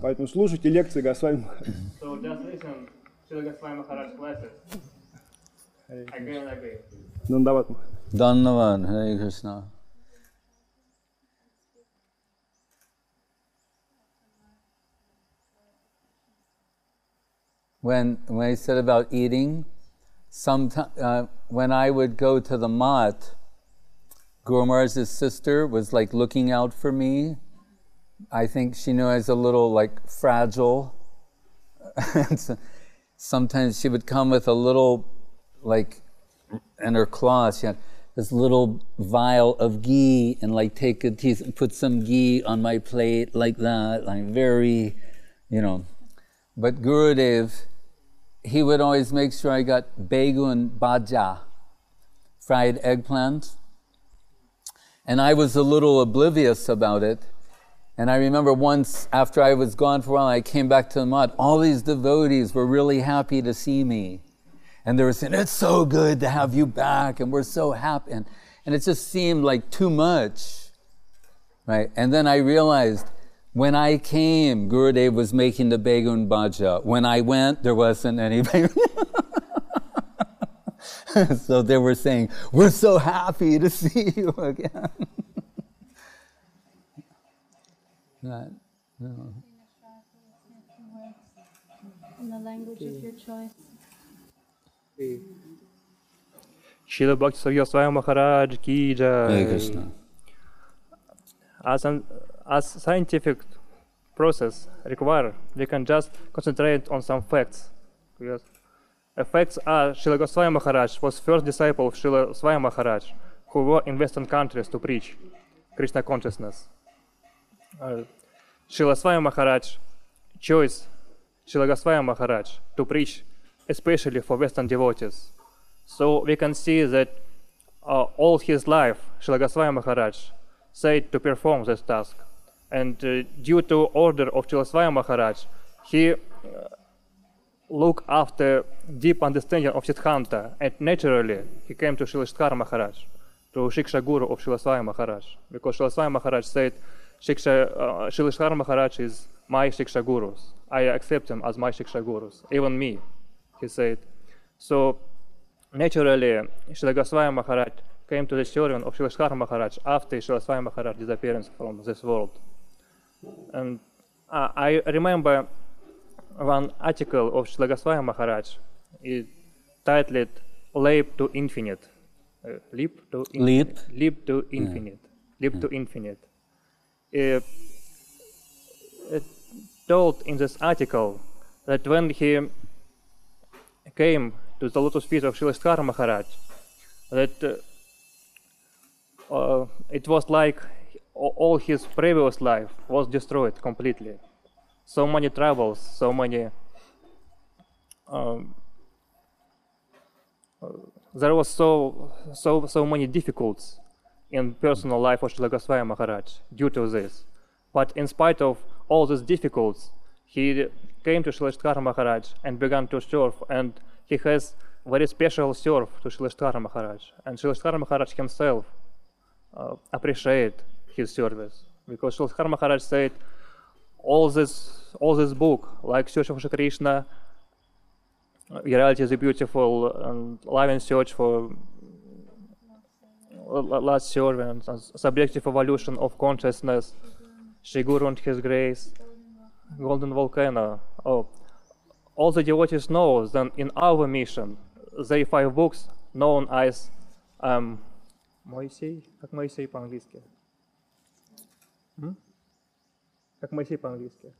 Поэтому слушайте лекции Госвами Махараджа. So just listen to the Goswami When, when I said about eating, sometime, uh, when I would go to the Math, Guru Maharaj's sister was like looking out for me. I think she knew I was a little like fragile. [laughs] So sometimes she would come with a little like in her claws, she had this little vial of ghee and like take a teeth and put some ghee on my plate like that, like very, you know. But Gurudev, he would always make sure I got begun bhaja, fried eggplant. And I was a little oblivious about it. And I remember once after I was gone for a while, I came back to the Math. All these devotees were really happy to see me. And they were saying, It's so good to have you back, and we're so happy. And, and it just seemed like too much. Right? And then I realized when I came, Gurudev was making the Begun Bhaja. When I went, there wasn't any [laughs] Begun. [laughs] so they were saying, We're so happy to see you again. [laughs] Not, no. In the language of your choice. Srila Bhakti Sarya Swami Maharaj ki Hare jai. Krishna. As an as scientific process require, we can just concentrate on some facts. Yes. The facts are Srila Goswami Maharaj was first disciple of Srila Maharaj, who were in Western countries to preach Krishna consciousness. Uh, Maharaj chose Srila Goswami Maharaj to preach especially for Western devotees. So we can see that uh, all his life, Srila Goswami Maharaj said to perform this task. And uh, due to order of Srila Swami Maharaj, he uh, looked after deep understanding of Siddhanta, and naturally he came to Srila Sridhar Maharaj, to Shiksha Guru of Srila Swami Maharaj, because Srila Swami Maharaj said, Shiksha, uh, Maharaj is my Shiksha Gurus. I accept him as my Shiksha Gurus, even me, he said. So naturally, Srila Goswami Maharaj came to the children of Srila Sridhar Maharaj after Srila Swami Maharaj disappearance from this world. And uh, I remember one article of Srila Goswami Maharaj, it titled Leap to Infinite. Uh, leap to Leap? Leap to Infinite. Leap to Infinite. Uh, it told in this article that when he came to the lotus feet of Srila Maharaj, that uh, uh, it was like all his previous life was destroyed completely. So many troubles, so many. Um, uh, there was so so so many difficulties in personal life of Srila Goswami Maharaj due to this. But in spite of all these difficulties, he came to Srila Maharaj and began to serve, and he has very special serve to Srila Maharaj. And Srila Maharaj himself uh, his service because Sridhar Maharaj said all this all this book like Search reality is a beautiful and loving search for last servant subjective evolution of consciousness Shri Guru and His grace golden volcano oh all the devotees know that in our mission they five books known as um, как Моисей по-английски? Как Моисей по-английски?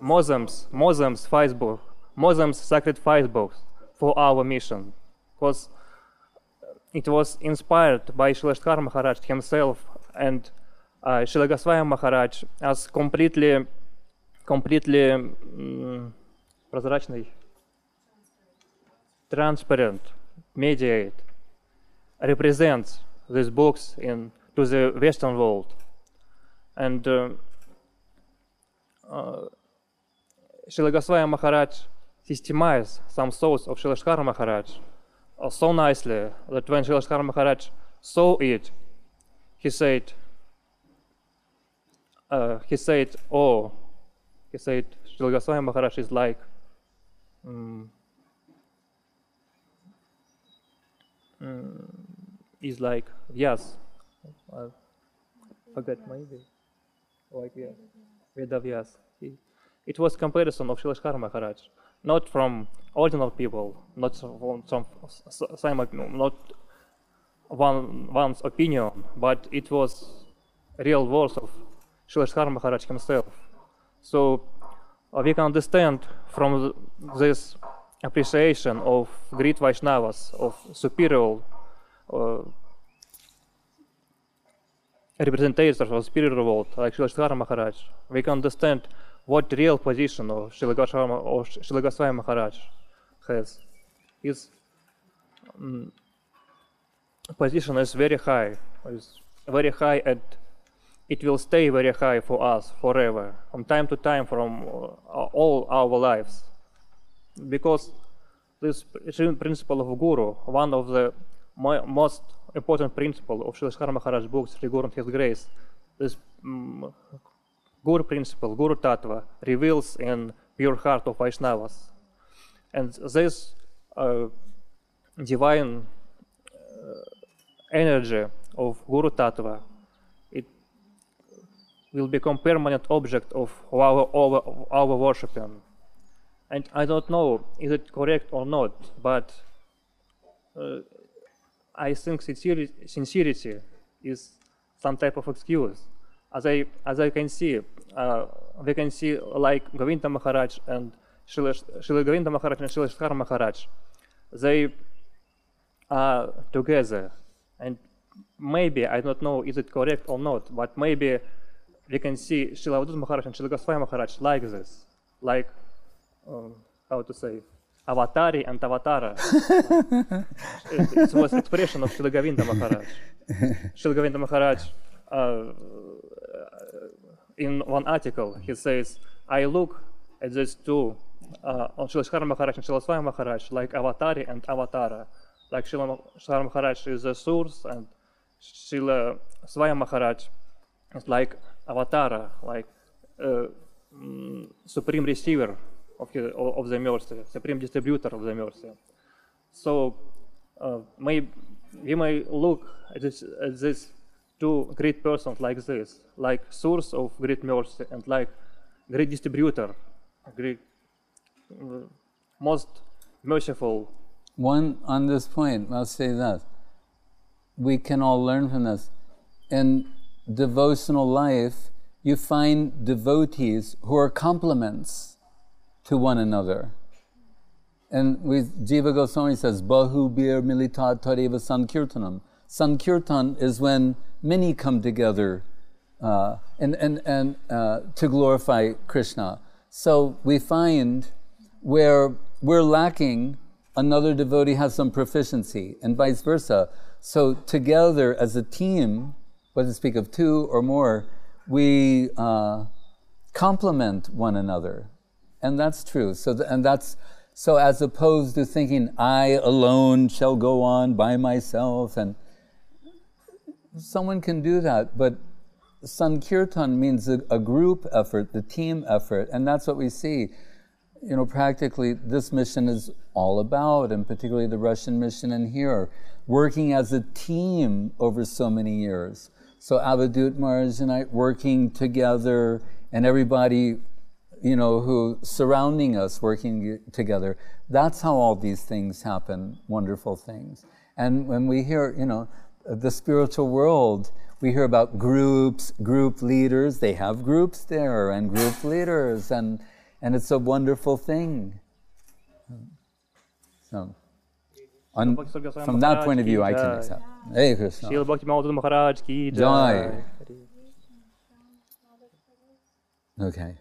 Mosums five book, Mosums sacred books for our mission, because it was inspired by Srila Maharaj himself and uh, Srila Goswami Maharaj as completely, completely mm, прозрачный, transparent, mediate, represents these books in to the Western world, and uh, uh, Srila Goswami Maharaj systemized some thoughts of Srila Maharaj uh, so nicely that when Srila Maharaj saw it, he said, uh, he said, oh, he said, Srila Goswami Maharaj is like, mm, mm, is like, yes, I forget maybe, like yes, Vedavyas. It was comparison of Srila Maharaj, not from ordinary people, not from some not one one's opinion, but it was real words of Srila Maharaj himself. So uh, we can understand from th- this appreciation of great Vaishnavas, of superior uh, representatives of superior world, like Srila Maharaj, we can understand what real position of Srila or Maharaj has. His mm, position is very high, is very high and it will stay very high for us forever, from time to time, from uh, all our lives. Because this principle of Guru, one of the mo- most important principle of Srila Maharaj books, Sri Guru and His Grace, this um, Guru principle, Guru Tattva, reveals in pure heart of Vaishnavas. And this uh, divine uh, energy of Guru Tattva, it will become permanent object of our, our, our worshiping. And I don't know is it correct or not, but uh, I think sincerity, is some type of excuse. As I, as I can see, uh, we can see like Govinda Maharaj and Srila, Govinda Maharaj and Srila Sridhar Maharaj, they are together. And maybe, I don't know is it correct or not, but maybe we can see Srila Maharaj and Srila Maharaj like this, like, um, how to say, Avatari and Avatara. [laughs] it, was expression of Srila Govinda Maharaj. Srila Govinda Maharaj, uh, in one article, he says, I look at these two, uh, on Srila Maharaj and Srila Swami Maharaj, like Avatari and Avatara. Like Srila Maharaj is the source, and Srila Swami Maharaj is like Avatara, like uh, mm, supreme receiver of, of the mercy, supreme distributor of the mercy. So uh, may, we may look at this, at this two great persons like this, like source of great mercy and like great distributor, great, uh, most merciful. One on this point, I'll say that we can all learn from this. In devotional life, you find devotees who are complements to one another. And with Jiva Goswami says, Bahu bir militat tadeva sankirtanam. Sankirtan is when many come together uh, and, and, and uh, to glorify Krishna. So we find where we're lacking, another devotee has some proficiency, and vice versa. So together as a team, whether speak of two or more, we uh, complement one another, and that's true. So, th- and that's so as opposed to thinking I alone shall go on by myself, and someone can do that, but Sankirtan means a, a group effort, the team effort, and that's what we see. You know, practically, this mission is all about, and particularly the Russian mission in here, working as a team over so many years. So Avadut Maharaj and I working together, and everybody, you know, who surrounding us working together. That's how all these things happen, wonderful things. And when we hear, you know, the spiritual world, we hear about groups, group leaders. They have groups there and group leaders, and and it's a wonderful thing. So, on, from that point of view, I can accept. Hey Krishna. Srila Bhakti Mahaprabhu Maharaj ki Jai. jai. Okay.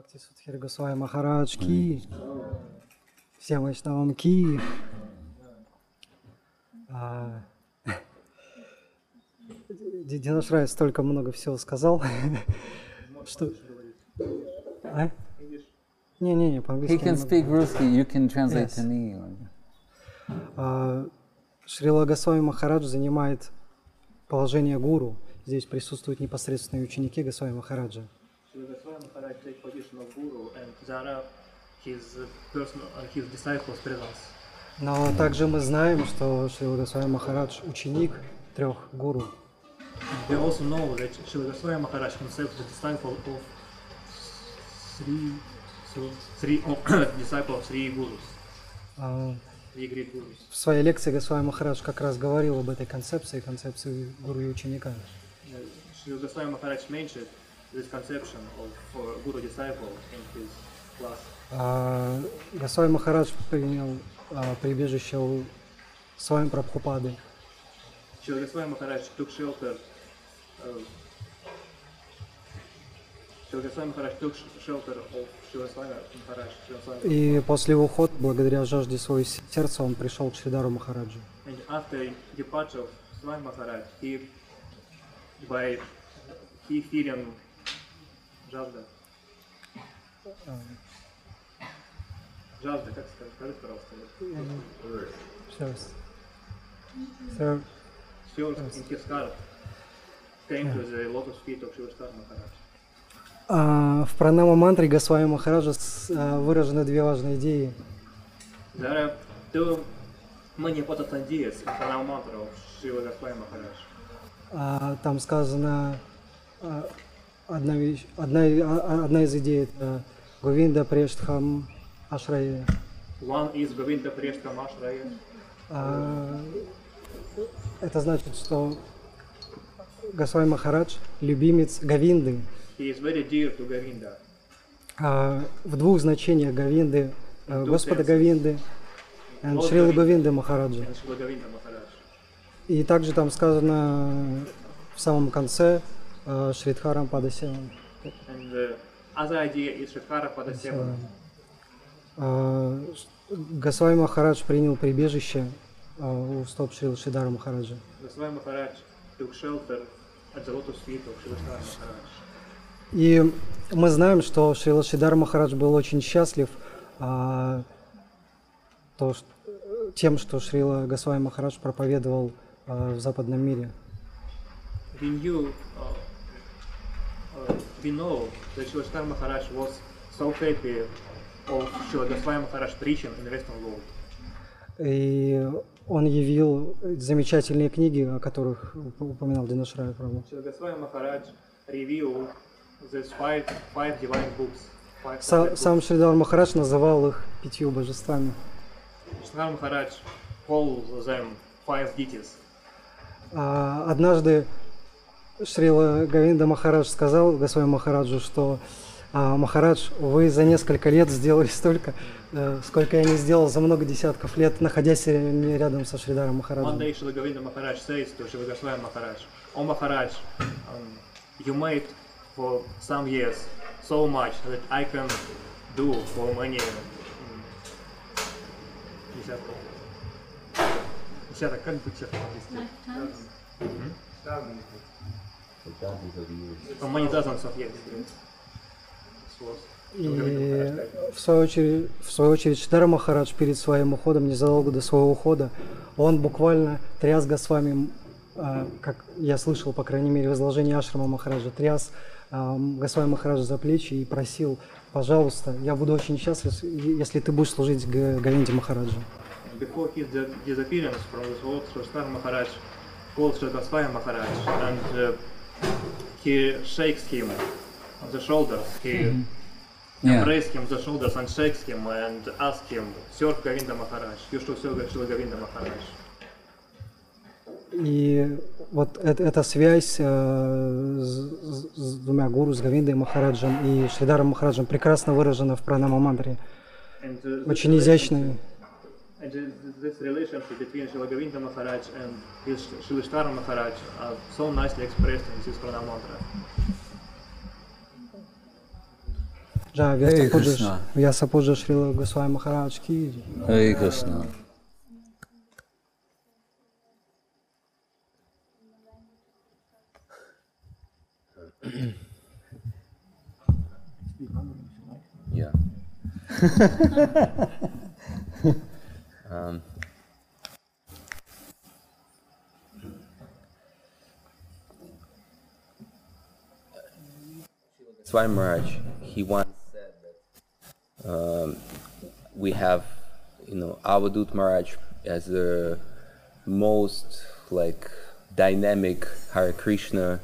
Бхакти Судхир Госвами Махарадж Ки, всем вайшнавам Ки. А, Ди- Динаш Рай столько много всего сказал, [laughs] что... А? Не-не-не, He по-английски can не могу. speak Ruski. You can translate to me. А, Шрила Госвами Махарадж занимает положение гуру. Здесь присутствуют непосредственные ученики Госвами Махараджа. Srila Goswami Maharaj of guru and there are his personal, uh, his disciples presence. Но также мы знаем, что Шрила Госвами Махарадж ученик трех гуру. We also know that Srila Goswami Maharaj himself is a disciple of three, three oh, disciple of three gurus, А. В своей лекции Госвами Махарадж как раз говорил об этой концепции, концепции гуру и ученика. Uh, Srila Goswami Maharaj mentioned this conception of uh, guru disciple in his class. А, Госвами Махарадж принял а, прибежище у с вами Прабхупады. Srila Goswami Maharaj took shelter uh, Свами Свами. И после его ухода, благодаря жажде своего сердца, он пришел к Шридару Махараджу. And after departure of Swami Maharaj, he, by, he feeling жажда. Жажда, как сказать? Скажи, пожалуйста. Сейчас. Sir, Thirst in his heart came to the lotus feet of Shivastar Maharaj. а, в пранама мантре Госвами Махараджа а, выражены две важные идеи. There are two many important ideas in Pranam mantra of Shiva Goswami Maharaj. А, там сказано а, одна, вещь, одна, а- а- одна из идей это Говинда Прештхам Ашрая. One is Govinda Preshka Mashraya. А, это значит, что Госвами Махарадж любимец Говинды. He is very dear to Govinda. А, в двух значениях Говинды, Господа. Говинды, и Шрилы. Говинды Махараджа. И также там сказано в самом конце Шридхарам Падасевам. And the other idea is. Э, Госвами Махарадж принял прибежище э, у стоп Шрил Шидара Махараджа. Goswami Maharaj took shelter at the lotus feet of Shivastar Maharaj. И мы знаем, что Шрила Шидар Махарадж был очень счастлив а, то, ш- тем, что Шрила Госвами Махарадж проповедовал а, в западном мире. We knew, uh, uh, we know that Shivastar Maharaj was so happy of Shila Goswami Maharaj preaching in the Western world. И он явил замечательные книги, о которых уп- упоминал Са- sacred Сам books. Шридар Махарадж называл их пятью божествами. Shritar Maharaj called them five deities. А, Однажды Шрила Гавинда Махарадж сказал Госвами Махараджу, что а, Махарадж, вы за несколько лет сделали столько, э, сколько я не сделал за много десятков лет, находясь рядом со Шридаром One Махараджем. day Shila Govinda Maharaj says to Shiva Goswami Maharaj, Oh Maharaj, um, you made for some years so much that I can do for many десятков. Десяток, как быть десяток по-английски? For dozens of years. И в свою очередь, в свою очередь Шидара Махарадж перед своим уходом, незадолго до своего ухода, он буквально тряс Госвами, а, как я слышал, по крайней мере, в изложении Ашрама Махараджа, тряс а, Госвами Махараджа за плечи и просил, пожалуйста, я буду очень счастлив, если ты будешь служить Говинде Махараджу. Before his di- disappearance from this world, Srishtar Maharaj called Sri Goswami Maharaj and uh, he shakes him on the shoulders. He Yeah. embraces him on the shoulders and shakes him and asks him, serve Govinda Maharaj, you should serve Sri Govinda Maharaj. И вот эт- эта связь э, с, с- двумя гуру, с Говиндой Махараджем и Шридаром Махараджем прекрасно выражена в Пранама Мантре. Uh, Очень изящная. and this relationship between Shilagovinda Maharaj and his Shilishtara Maharaj are so nicely expressed in this Pranamantra. Já Vyasapuja Vyasapuja Srila Goswami Maharaj ki. Hare Krishna. yeah. [laughs] [laughs] um, Swami Maharaj, he once said that um, we have, you know, Avadut Maharaj as the most like dynamic Hare Krishna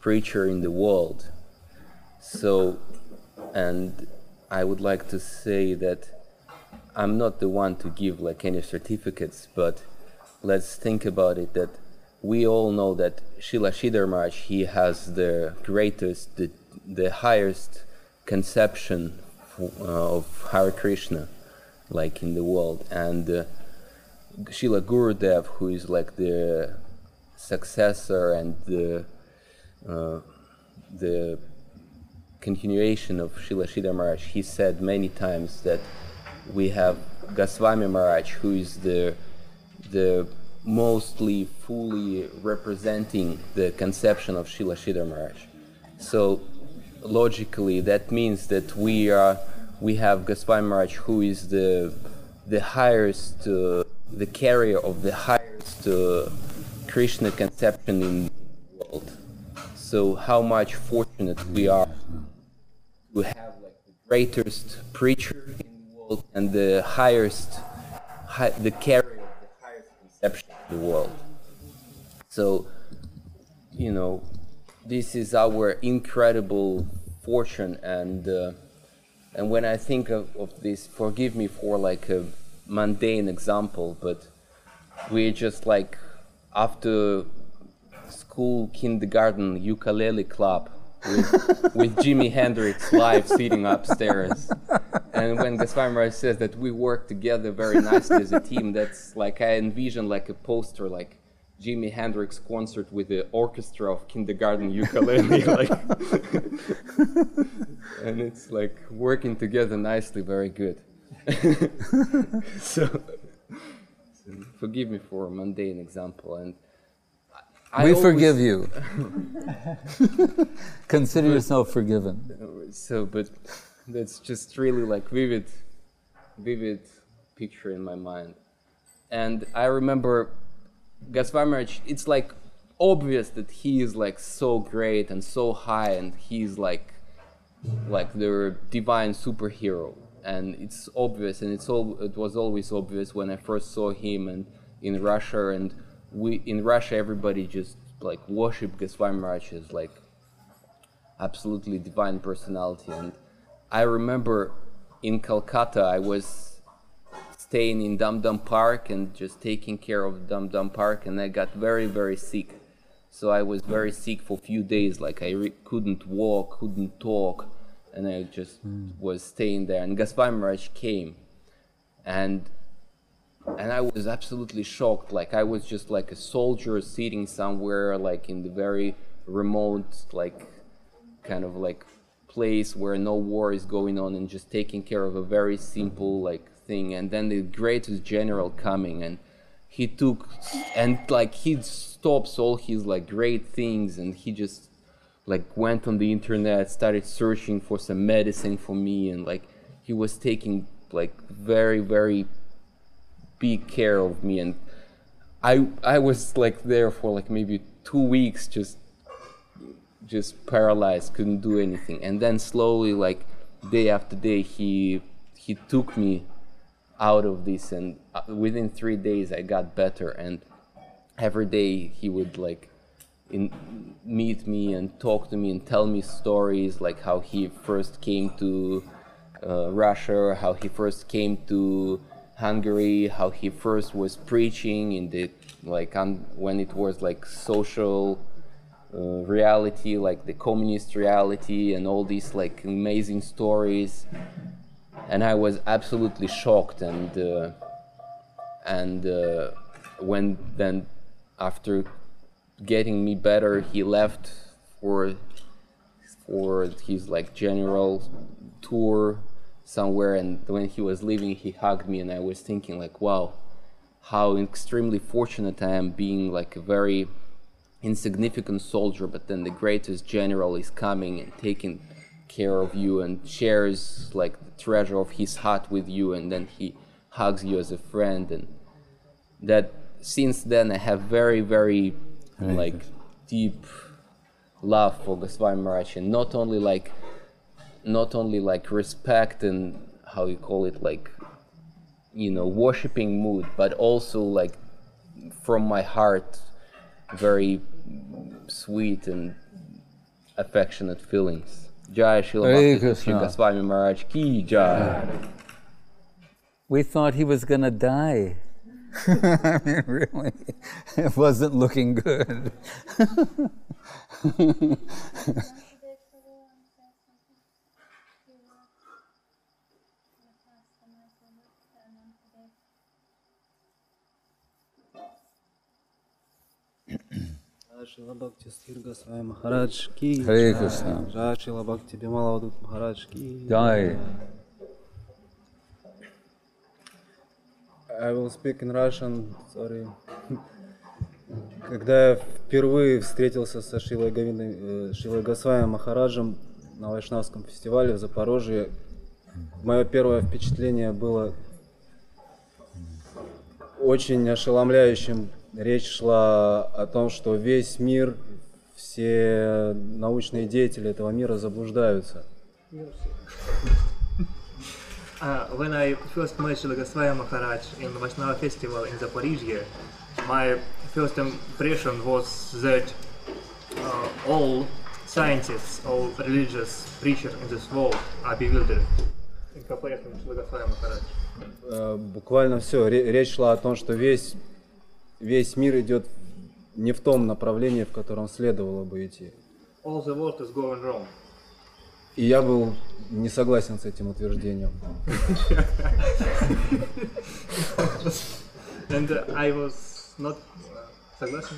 preacher in the world. So, and I would like to say that I'm not the one to give like any certificates, but let's think about it that we all know that Shila Shidhar Maharaj, he has the greatest, the, the highest conception uh, of Hare Krishna, like in the world. And uh, Shila Gurudev, who is like the successor and the, uh, the continuation of Shila Shida Maharaj, he said many times that we have Goswami Maharaj, who is the the mostly fully representing the conception of Shila Shida Maharaj. So logically, that means that we are we have Goswami Maharaj, who is the the highest, uh, the carrier of the highest uh, Krishna conception in the world. So how much fortunate we are to have like the greatest preacher world and the highest, hi, the carrier of the highest conception in the world. So, you know, this is our incredible fortune and. Uh, and when I think of, of this, forgive me for like a mundane example, but we're just like after school kindergarten ukulele club with, with Jimi Hendrix live sitting upstairs. And when Goswami says that we work together very nicely as a team, that's like I envision like a poster like Jimi Hendrix concert with the orchestra of kindergarten ukulele, [laughs] like, and it's like working together nicely, very good. so, [laughs] so, forgive me for a mundane example, and I we always- forgive you. [laughs] Consider yourself forgiven. So, but that's just really like vivid, vivid picture in my mind. And I remember Maharaj, it's like obvious that he is like so great and so high and he's like like the divine superhero and it's obvious and it's all it was always obvious when I first saw him and in Russia and we in Russia everybody just like worship Goswami Maharaj as like absolutely divine personality and I remember in Calcutta I was staying in Dum Dum Park and just taking care of Dum Dum Park, and I got very, very sick. So I was very sick for a few days. Like I re- couldn't walk, couldn't talk, and I just hmm. was staying there. And Goswami Maharaj came, and and I was absolutely shocked. Like I was just like a soldier sitting somewhere, like in the very remote, like kind of like place where no war is going on, and just taking care of a very simple like thing. And then the greatest general coming, and he took and like he stops all his like great things, and he just like went on the internet, started searching for some medicine for me, and like he was taking like very very big care of me. And I I was like there for like maybe two weeks just just paralyzed couldn't do anything. And then slowly like day after day he he took me out of this. And uh, within three days I got better. And every day he would like in, meet me and talk to me and tell me stories like how he first came to uh, Russia, how he first came to Hungary, how he first was preaching in the like un, when it was like social uh, reality, like the communist reality, and all these like amazing stories. And I was absolutely shocked and uh, and uh, when then after getting me better, he left for for his like general tour somewhere and when he was leaving he hugged me and I was thinking like wow how extremely fortunate I am being like a very insignificant soldier but then the greatest general is coming and taking care of you and shares like the treasure of his heart with you and then he hugs you as a friend and that since then I have very very like deep love for Goswami Maharaj and not only like not only like respect and how you call it like you know worshiping mood but also like from my heart very sweet and affectionate feelings Jai Shila Hare Bhakti Krishna. Goswami Maharaj ki Jai We thought he was going to die. [laughs] I mean, really, it wasn't looking good. [laughs] Шила Бхакти Стирга Свай Махарадж Ки. Джай. Krishna. Джай Шила Бхакти Бималавадут Махарадж Ки. Jai. I will speak in Russian, sorry. Когда я впервые встретился со Шилой, Говиндой, э, Шилой Госваем Махараджем на Вайшнавском фестивале в Запорожье, мое первое впечатление было очень ошеломляющим. Речь шла о том, что весь мир, все научные деятели этого мира заблуждаются. Uh, when I first met Srila Goswami Maharaj in Vaishnava festival in Zaporizhye, my first impression was that uh, all scientists, all religious preachers in this world are bewildered in comparison to Srila Goswami Maharaj. Э, Буквально все. Речь шла о том, что весь, весь мир идет не в том направлении, в котором следовало бы идти. All the world is going wrong. И я был не согласен с этим утверждением. [laughs] And uh, I was not согласен?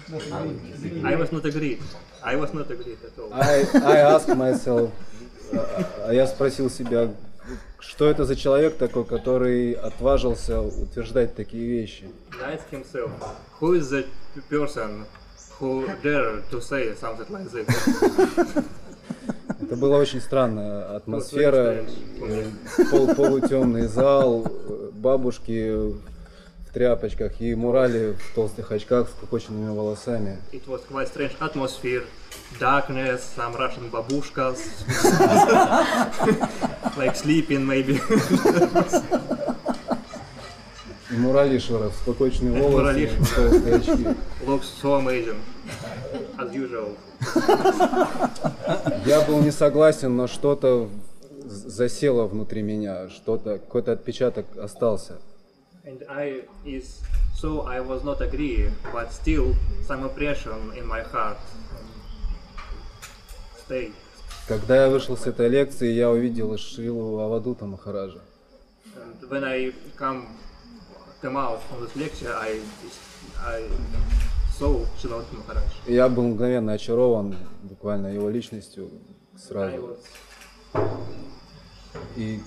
I was not agreed. I was not agreed at all. I, I asked myself, [laughs] а- а я спросил себя, что это за человек такой, который отважился утверждать такие вещи. Asked himself, who is the person who dared to say something like this? Это была очень странная атмосфера, э, пол, полутемный зал, э, бабушки в тряпочках и мурали в толстых очках с кукоченными волосами. It was quite strange atmosphere, darkness, some Russian babushkas, like sleeping maybe. И муралишеров с кукоченными волосами, Муралишеров. толстые очки. Looks so amazing, as usual. Я был не согласен, но что-то засело внутри меня, что-то, какой-то отпечаток остался. And I is so I was not agree, but still some impression in my heart. Когда я вышел с этой лекции, я увидел Шилу Авадута Махараджа. When I come come out from this lecture, I I saw Maharaj. И я был мгновенно очарован буквально его личностью I сразу. was И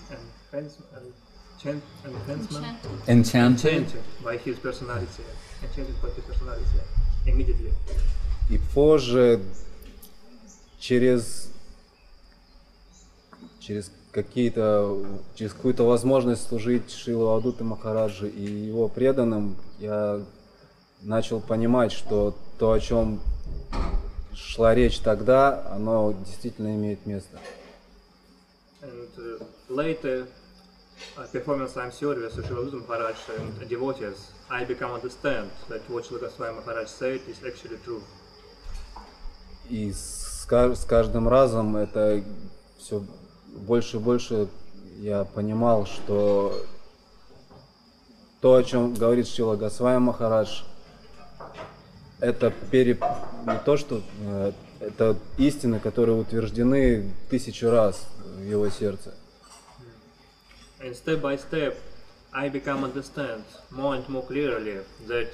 enchanted by his personality, enchanted by his personality immediately. И позже, через, через какие-то, через какую-то возможность служить Шилу Адуты Махараджи и его преданным, я начал понимать, что то, о чем шла речь тогда, оно действительно имеет место. And later, uh, performing some service to Shivaduta Maharaj and devotees, I become understand that what Goswami Maharaj said is actually true. И с, с каждым разом это все больше и больше я понимал, что то, о чем говорит Шила Госвами Махарадж, это пере... не то, что э, это истины, которые утверждены тысячу раз в его сердце. And step by step, I become understand more and more clearly that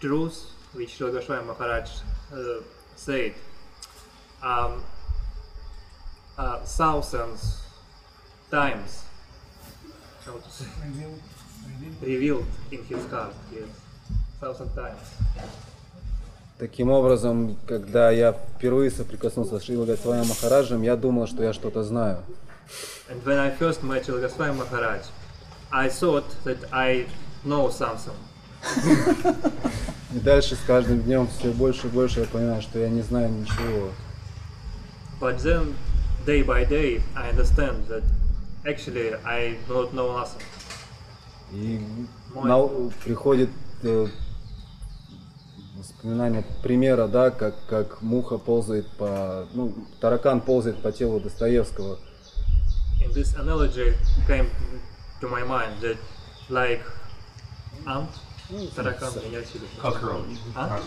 truth which Shri Goswami Maharaj uh, said um, uh, thousands times how to say, revealed in his heart, yes, thousand times. Таким образом, когда я впервые соприкоснулся с Шилой Госвами Махараджем, я думал, что я что-то знаю. And when I first met Shri Goswami Maharaj, I thought that I know something. [laughs] И дальше с каждым днем все больше и больше я понимаю, что я не знаю ничего. But then, day by day, I understand that actually I do not know nothing. И Мой- на- приходит э, воспоминание примера, да, как, как муха ползает по, ну, таракан ползает по телу Достоевского. And this analogy came to my mind that like ant, таракан, меня отсюда. А?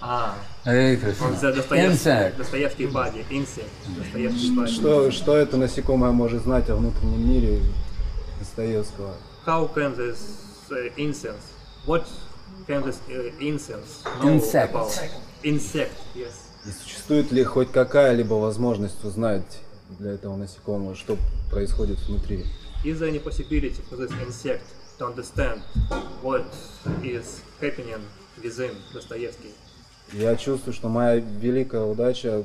А, the Dostoevsky, Insect. Dostoevsky body, insect, Dostoevsky body. Что, что это насекомое может знать о внутреннем мире Достоевского? How can this uh, incense, what can this uh, incense know Insect. about? insect. Yes. И существует ли хоть какая-либо возможность узнать для этого насекомого, что происходит внутри? Is there any possibility for this insect to understand what is happening within Dostoevsky? Я чувствую, что моя великая удача...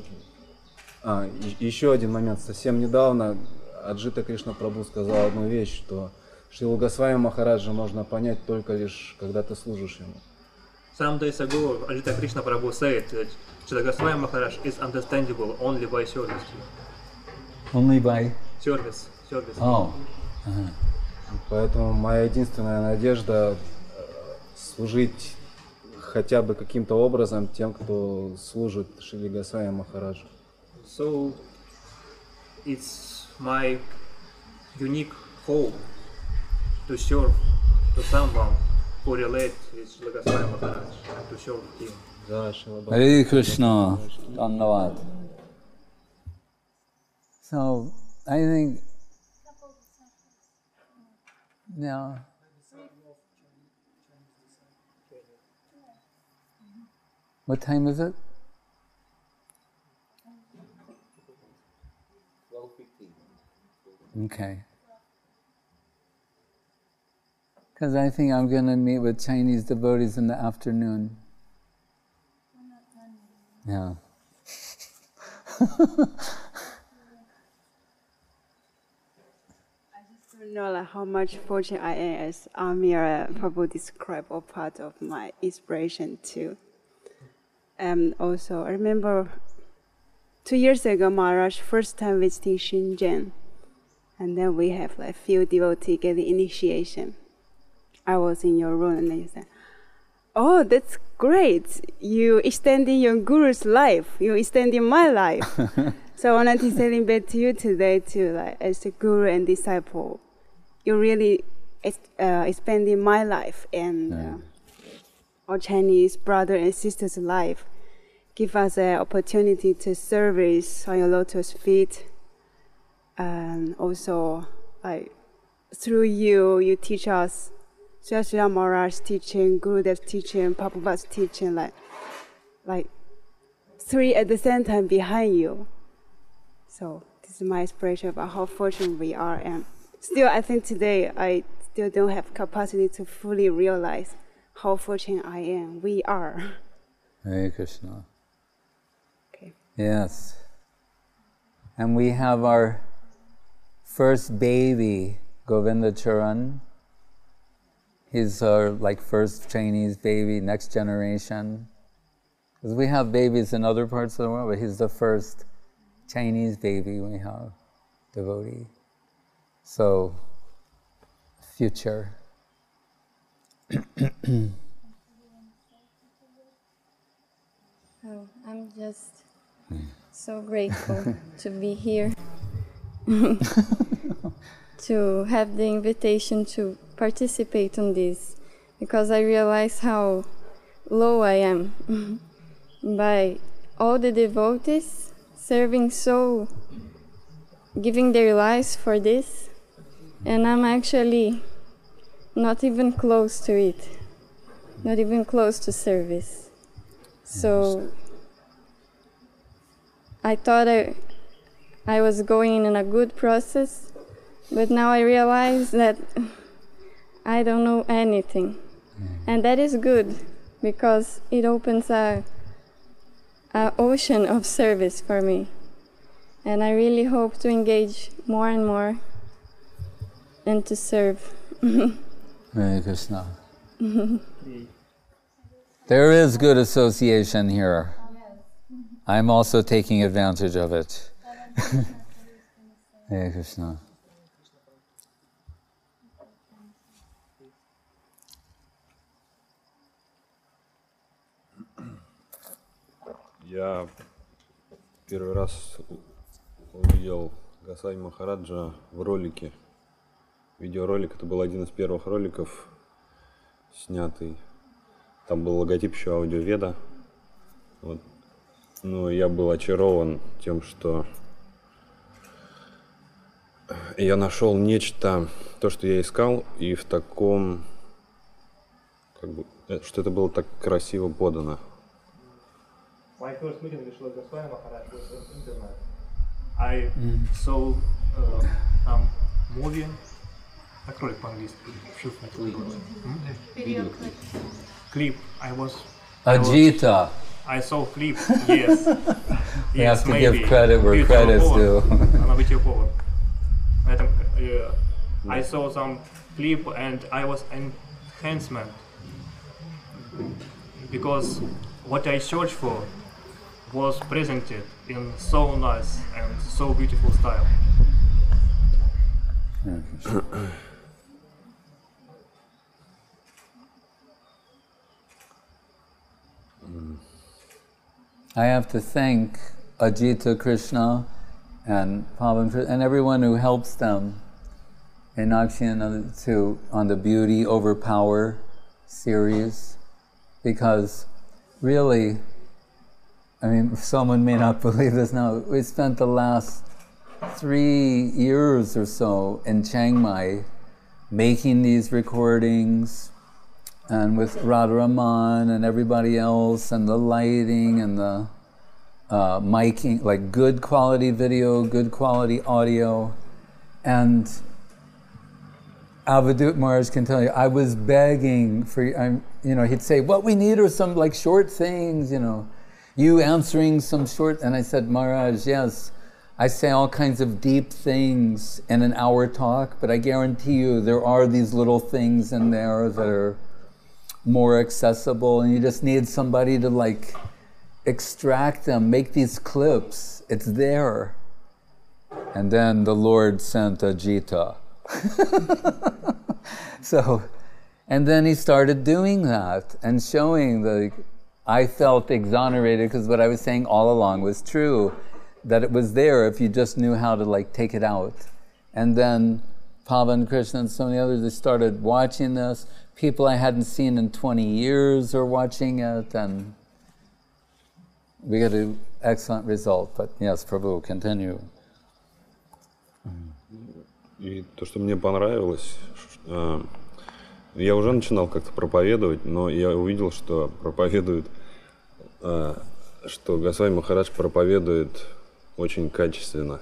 А, и- еще один момент. Совсем недавно Аджита Кришна Прабhu сказал одну вещь, что Шрила Госвами Махараджа можно понять только лишь, когда ты служишь ему. Some days ago, Ajita Krishna Prabhu said that Chidagaswami Maharaj is understandable only by service. Only by. Service, service. Oh. Поэтому моя единственная надежда э, служить хотя бы каким-то образом тем, кто служит Шри Госвами Махараджу. So it's my unique hope to serve to someone who relates with Chidagaswami Maharaj and to serve him. Hare Krishna. Dhanyavad. So, I think. Yeah. What time is it? Okay. Because I think I'm going to meet with Chinese devotees in the afternoon. Yeah. [laughs] don't know like how much fortunate I am as Amir probably described or part of my inspiration too. And also, I remember two years ago, Maharaj first time visiting Shenzhen, and then we have like few devotee getting initiation. I was in your room, and then you said, "Oh, that's great! You extending your guru's life. You extending my life." [laughs] so I wanted to celebrate to you today too, like as a guru and disciple. You really uh, expanding my life and uh, our Chinese brother and sisters' life. Give us an opportunity to service on your lotus feet, and also like through you, you teach us Sri Maharaj's teaching, Gurudev's teaching, Prabhupada's teaching, like, like three at the same time behind you. So this is my inspiration about how fortunate we are, and still, I think today I still don't have capacity to fully realize how fortunate I am. We are. Hare Krishna. Okay. Yes. And we have our first baby, Govinda Charan. He's our like first Chinese baby, next generation. Because we have babies in other parts of the world, but he's the first Chinese baby we have, devotee. So, future. Oh, I'm just so grateful to be here, [laughs] to have the invitation to participate on this, because I realize how low I am [laughs] by all the devotees serving so, giving their lives for this, and I'm actually not even close to it, not even close to service. So I thought I, I was going in a good process, but now I realize that I don't know anything. Mm. And that is good because it opens a, a ocean of service for me. And I really hope to engage more and more and to serve. [laughs] Hare Krishna. There is good association here. I'm also taking advantage of it. [laughs] Hare Krishna. Я первый раз у- увидел Гасай Махараджа в ролике. Видеоролик, это был один из первых роликов, снятый. Там был логотип еще аудиоведа. Вот. Ну, я был очарован тем, что я нашел нечто, то, что я искал, и в таком, как бы, э, что это было так красиво подано. My first meeting with Goswami Maharaj was on internet. I saw uh, some movie. Как ролик по-английски? Шифр. Video clip. Clip. I was. I was- Ajita. I saw clip. Yes. [laughs] We yes, have to maybe. give credit where Бьютиева credit's повар. due. [laughs] Она Бьютиева повар. На этом, э, I saw some clip and I was enhancement because what I searched for was presented in so nice and so beautiful style. [coughs] I have to thank Ajita Krishna and Pavan and everyone who helps them in too on the Beauty Over Power series because really, I mean, [laughs] someone may not [laughs] believe this now. We spent the last three years or so in Chiang Mai making these recordings and with Radharaman and everybody else and the lighting and the uh, miking, like good quality video, good quality audio. And Avadut Maharaj can tell you, I was begging for, I'm, you know, he'd say, what we need are some like short things, you know, you answering some short, and I said, Maharaj, yes, I say all kinds of deep things in an hour talk, but I guarantee you there are these little things in there that are more accessible, and you just need somebody to like extract them, make these clips. It's there. And then the Lord sent Ajita. [laughs] so, and then he started doing that and showing the. I felt exonerated because what I was saying all along was true, that it was there if you just knew how to like take it out. And then Pavan Krishna and so many others, they started watching this. People I hadn't seen in 20 years are watching it, and we got an excellent result. But yes, Prabhu, continue. И то, что мне понравилось, э, я уже начинал как-то проповедовать, но я увидел, что проповедует, э, что Госвами Махарадж проповедует очень качественно.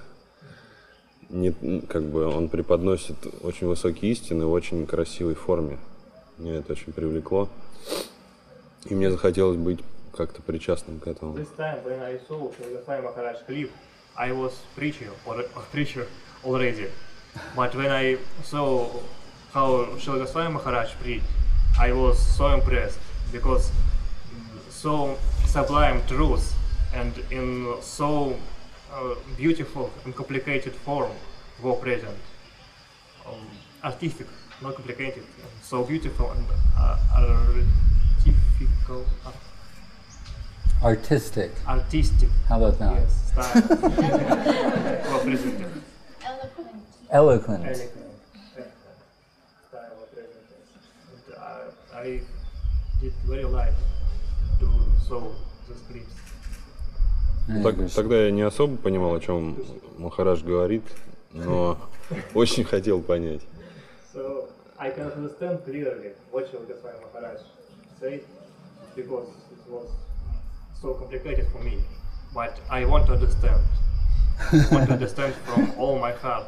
Не, как бы он преподносит очень высокие истины в очень красивой форме. Меня это очень привлекло. И мне захотелось быть как-то причастным к этому. This time when I saw Goswami Maharaj clip, I was preacher or, or preacher already. But when I saw how Srila Goswami Maharaj preached, I was so impressed because mm, so sublime truth and in so uh, beautiful and complicated form were present. Um, artistic, not complicated, so beautiful and uh, artificial, Artistic. artistic. How about that? Yes, style. Eloquent. Eloquent. I, did very like to saw the scripts. Так- тогда я не особо понимал, о чем Махарадж говорит, но очень хотел понять. So I can understand clearly what Goswami Maharaj said because it was so complicated for me. But I want to understand. want to understand from all my heart.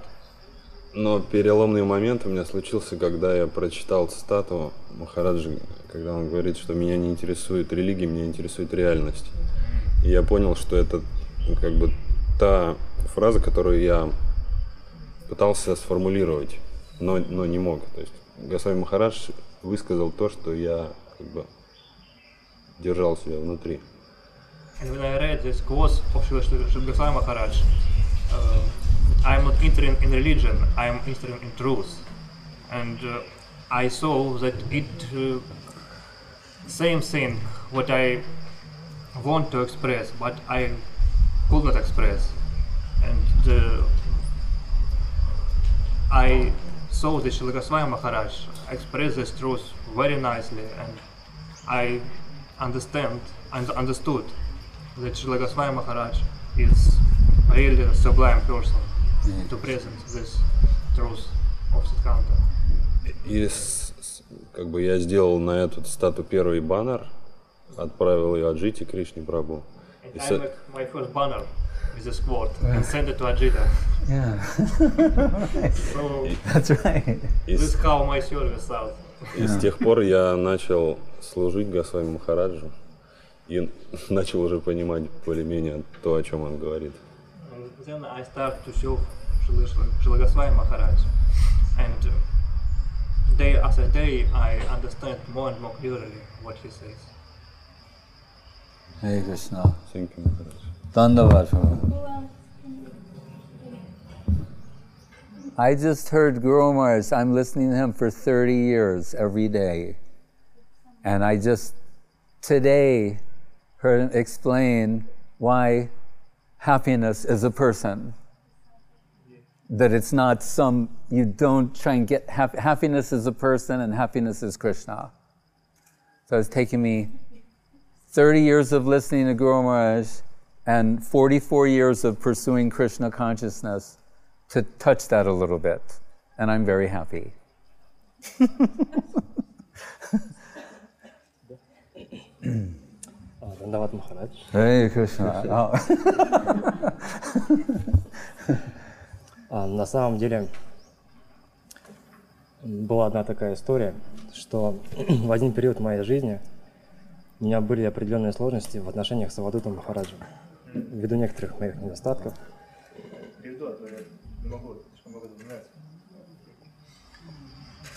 Но переломный момент у меня случился, когда я прочитал цитату Махараджи, когда он говорит, что меня не интересует религия, меня интересует реальность. И я понял, что это ну, как бы та фраза, которую я пытался сформулировать, но, но не мог. То есть Госвами Махарадж высказал то, что я как бы держал в себе внутри. And when I read this quote of Goswami Maharaj, uh, I am not interested in religion, I am interested in truth. And uh, I saw that it uh, same thing what I want to express, but I could not express. And uh, I saw that Srila Goswami Maharaj express this truth very nicely, and I understand and understood that Srila Goswami Maharaj is really a sublime person to present this truth of Siddhanta. И как бы я сделал на эту стату первый баннер, отправил ее Аджите Кришне Прабу. And I make my first banner with this quote and send it to Ajita. Yeah. So That's right. this is how my service out. И с тех пор я начал служить Госвами Махараджу и начал уже понимать более-менее то, о чем он говорит. And then I start to serve Shri Shri Goswami Maharaj. And uh, day after day, I understand more and more clearly what he says. Hare Krishna. Thank you, Maharaj. I just heard Guru Maharaj. I'm listening to him for 30 years every day. And I just today heard him explain why happiness is a person. That it's not some, you don't try and get, hap- happiness is a person and happiness is Krishna. So it's taking me 30 years of listening to Guru Maharaj and 44 years of pursuing Krishna consciousness to touch that a little bit. And I'm very happy. А, Дандават Махарадж. Hare Krishna. Oh. А, на самом деле была одна такая история, что в один период моей жизни у меня были определенные сложности в отношениях с Авадутом Махараджем. Ввиду некоторых моих недостатков.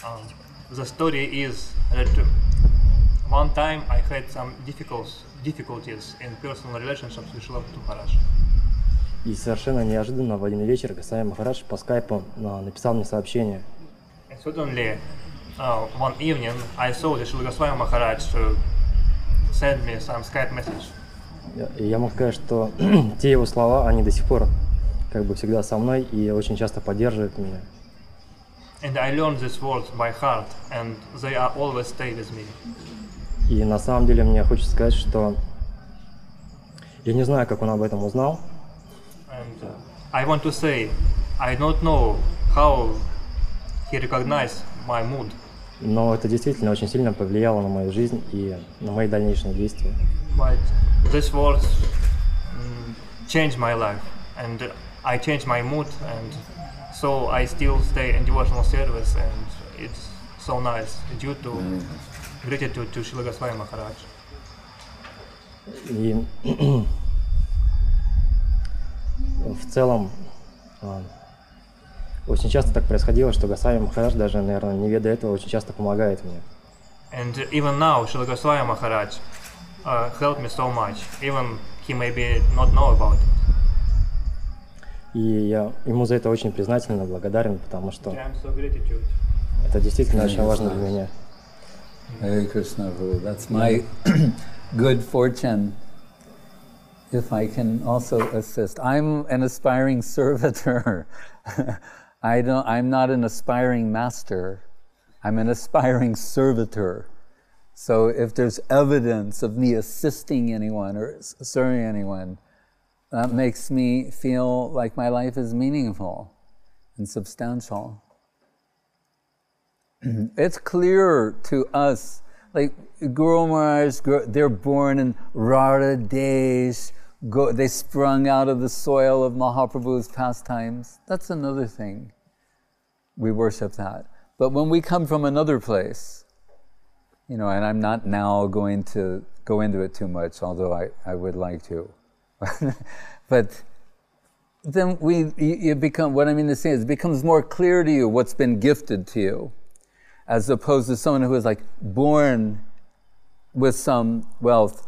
Um, the story is that one time I had some difficult, difficulties in personal relationships with Shri Maharaj. И совершенно неожиданно в один вечер Гасай Махарадж по скайпу а, написал мне сообщение. And suddenly, uh, one evening, I saw that Goswami Maharaj uh, sent me some Skype message. И я могу сказать, что [clears throat] те его слова, они до сих пор как бы всегда со мной и очень часто поддерживают меня. And I learned these words by heart, and they are always stay with me. И на самом деле мне хочется сказать, что я не знаю, как он об этом узнал, And uh, I want to say, I don't know how he recognized my mood, но это действительно очень сильно повлияло на мою жизнь и на мои дальнейшие действия. but these words mm, changed my life, and uh, I changed my mood, and so I still stay in devotional service, and it's so nice due to gratitude to Shri Goswami Maharaj. И в целом а, очень часто так происходило, что Гасами Махарадж, даже, наверное, не ведая этого, очень часто помогает мне. And even now, Shri Goswami Maharaj uh, helped me so much, even he maybe not know about it. И я ему за это очень признателен и благодарен, потому что I'm so gratitude. это действительно очень важно для меня. Hare Krishna Prabhu. That's my [clears throat] good fortune if I can also assist. I'm an aspiring servitor. [laughs] I don't, I'm not an aspiring master. I'm an aspiring servitor. So if there's evidence of me assisting anyone or serving anyone, that makes me feel like my life is meaningful and substantial [clears throat] it's clear to us, like Guru Maharaj, they're born in Radha days, go, they sprung out of the soil of Mahaprabhu's pastimes. That's another thing. We worship that. But when we come from another place, you know, and I'm not now going to go into it too much, although I, I would like to. [laughs] but then we, you, become, what I mean to say is, it becomes more clear to you what's been gifted to you as opposed to someone who is like born with some wealth.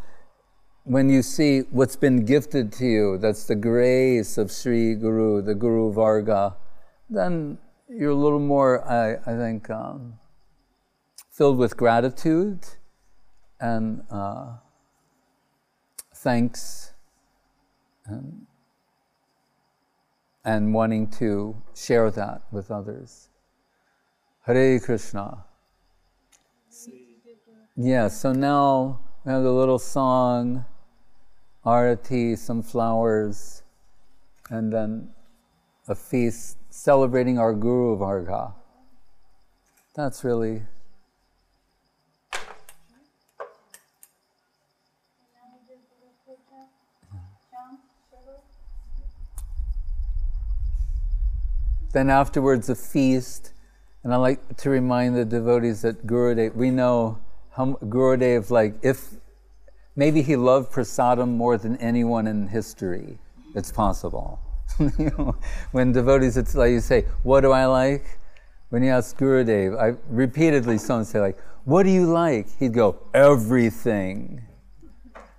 When you see what's been gifted to you, that's the grace of Sri Guru, the Guru Varga, then you're a little more, I, I think, um, filled with gratitude and uh, thanks and, and wanting to share that with others. Hare Krishna. Yeah, so now we have the little song, arati, some flowers, and then a feast celebrating our Guru Varga. That's really. Then afterwards, a feast. And I like to remind the devotees that Gurudev, we know how Gurudev, like, if maybe he loved prasadam more than anyone in history. It's possible. [laughs] you know, when devotees, it's like you say, What do I like? When you ask Gurudev, I repeatedly someone say, like, What do you like? He'd go, Everything.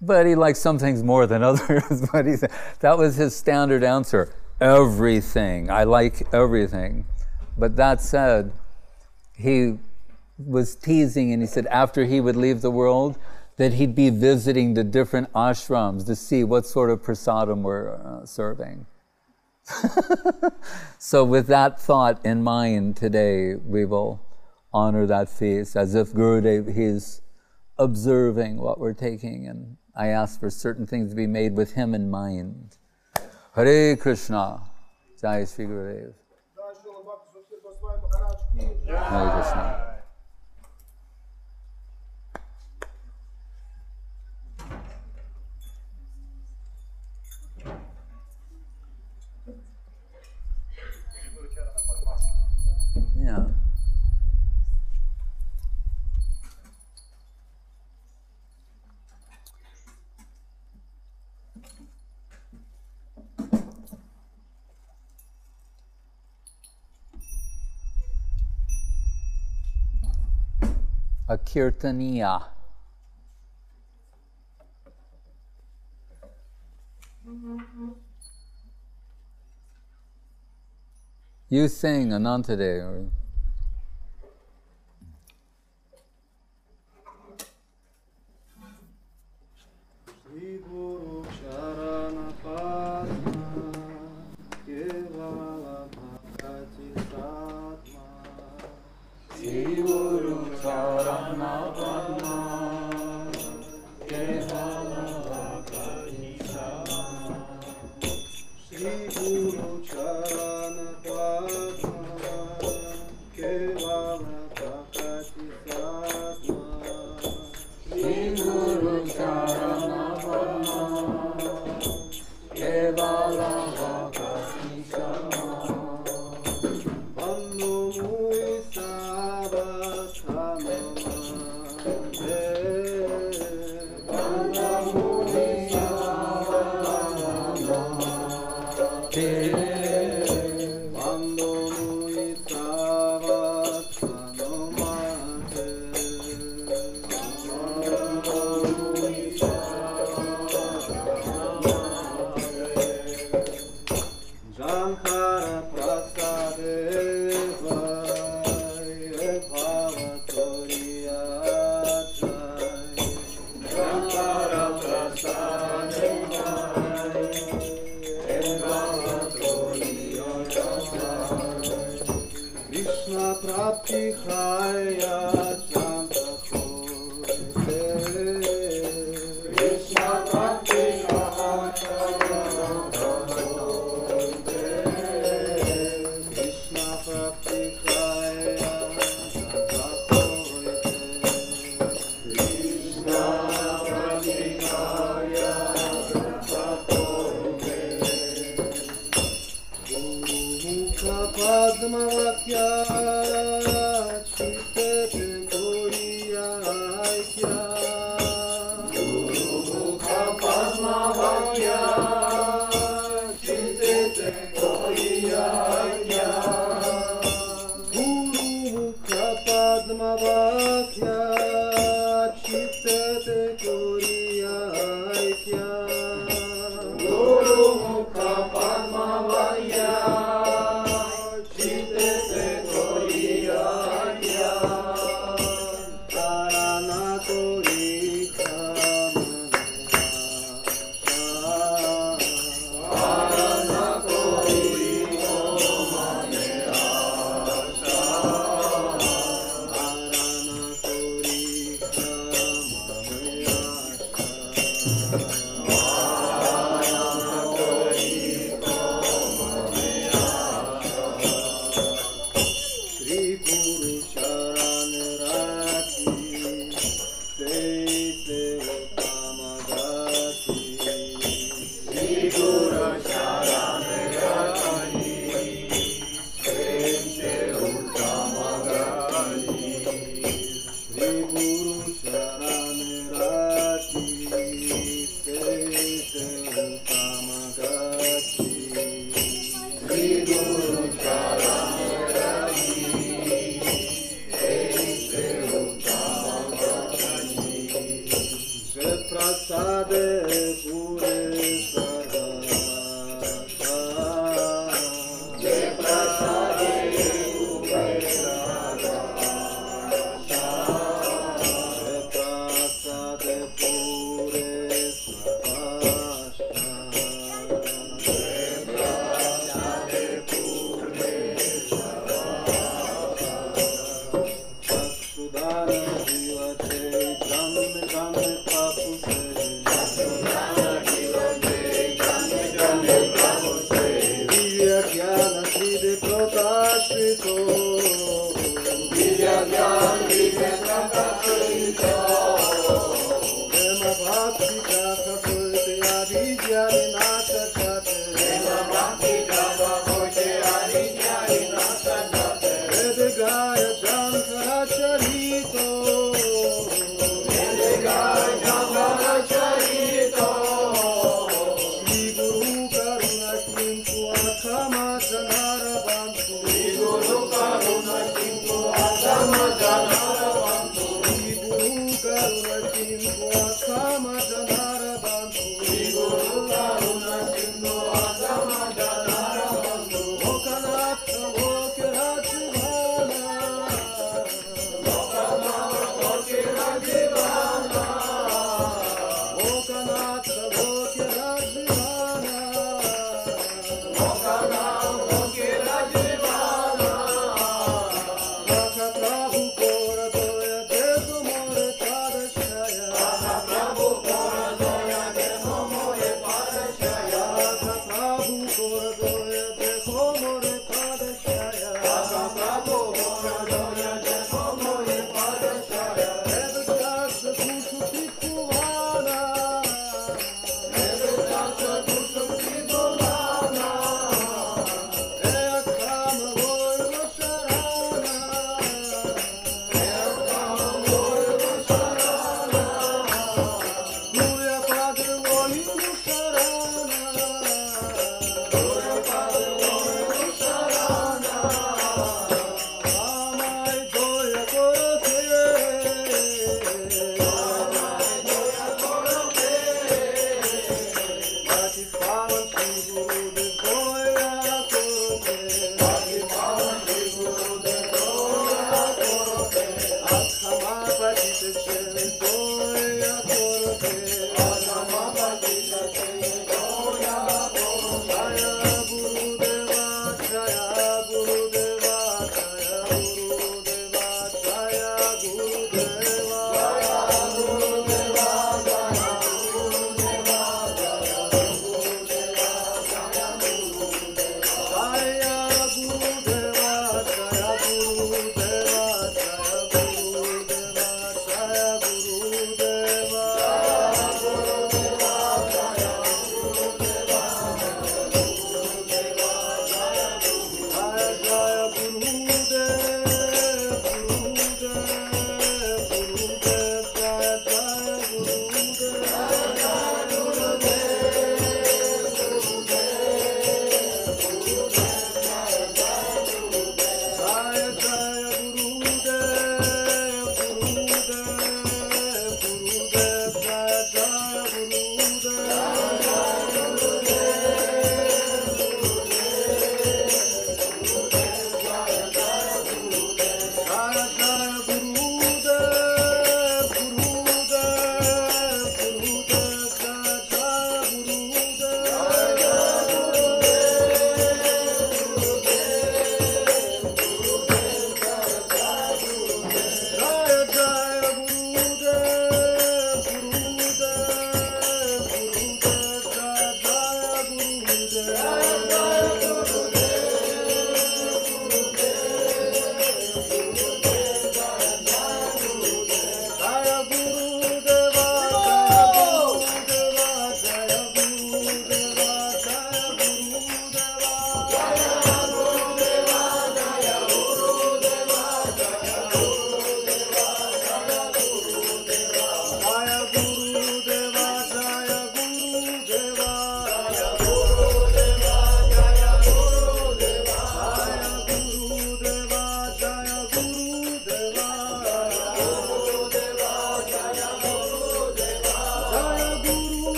But he likes some things more than [laughs] others. but he said, that was his standard answer everything. I like everything. But that said, he was teasing and he said after he would leave the world, that he'd be visiting the different ashrams to see what sort of prasadam we're uh, serving. [laughs] so, with that thought in mind today, we will honor that feast as if Gurudev is observing what we're taking, and I ask for certain things to be made with him in mind. Hare Krishna, Jai Sri Gurudev. Hare Krishna. Yeah. A kirtaniya. You sing Anantade.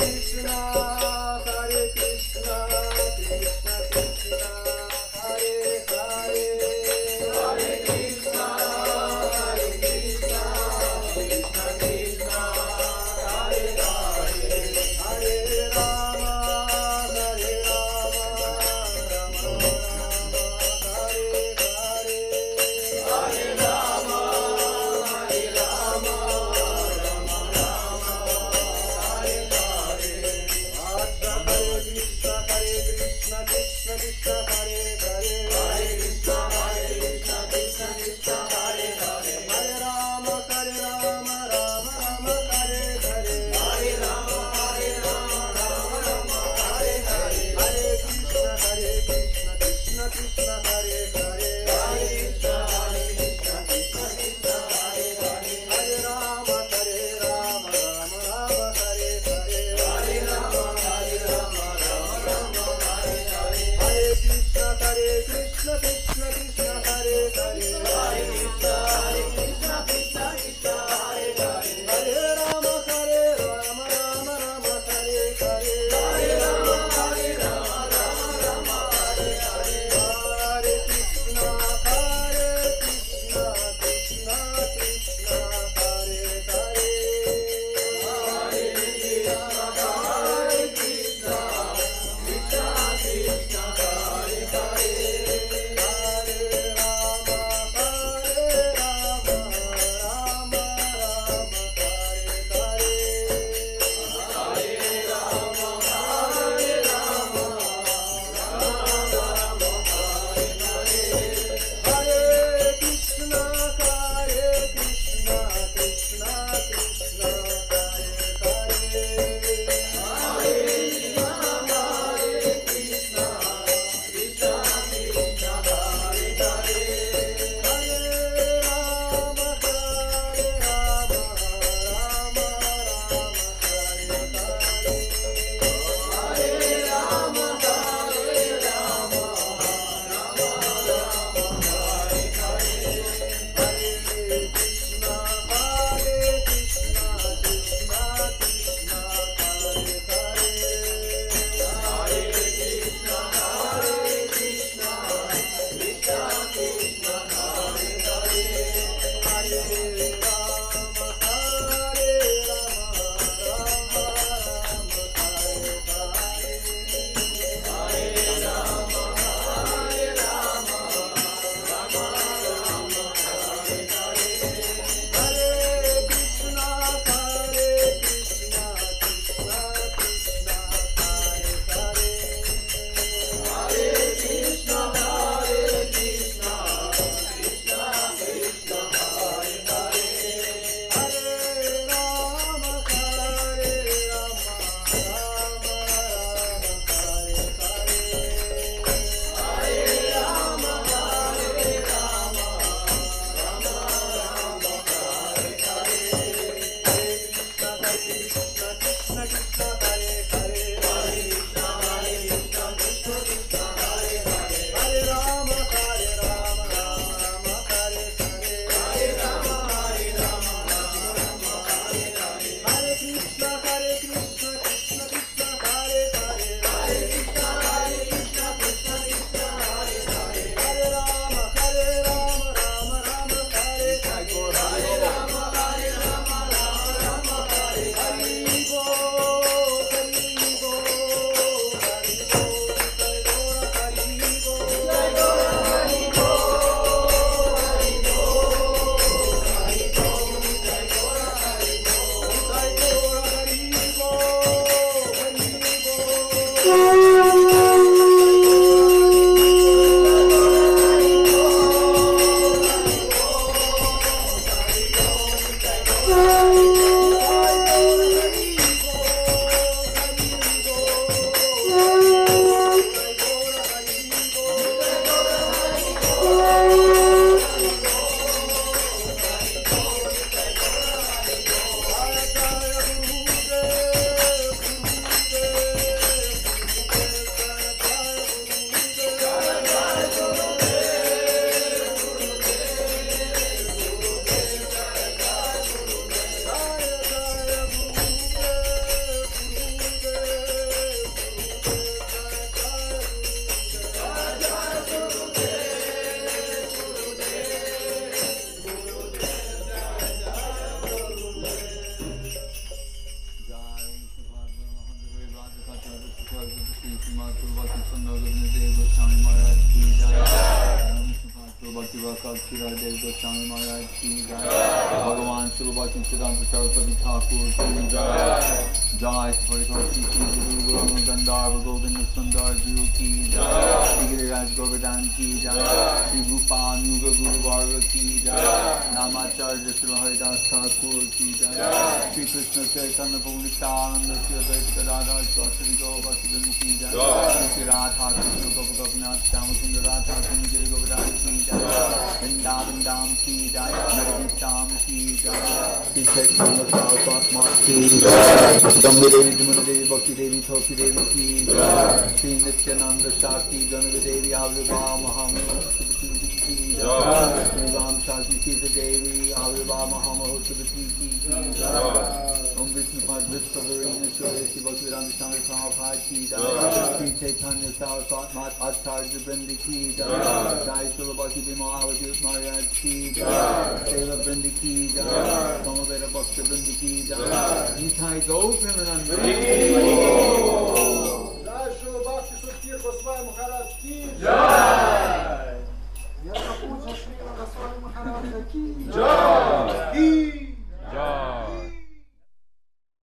Krishna, Hare Krishna, Krishna Krishna,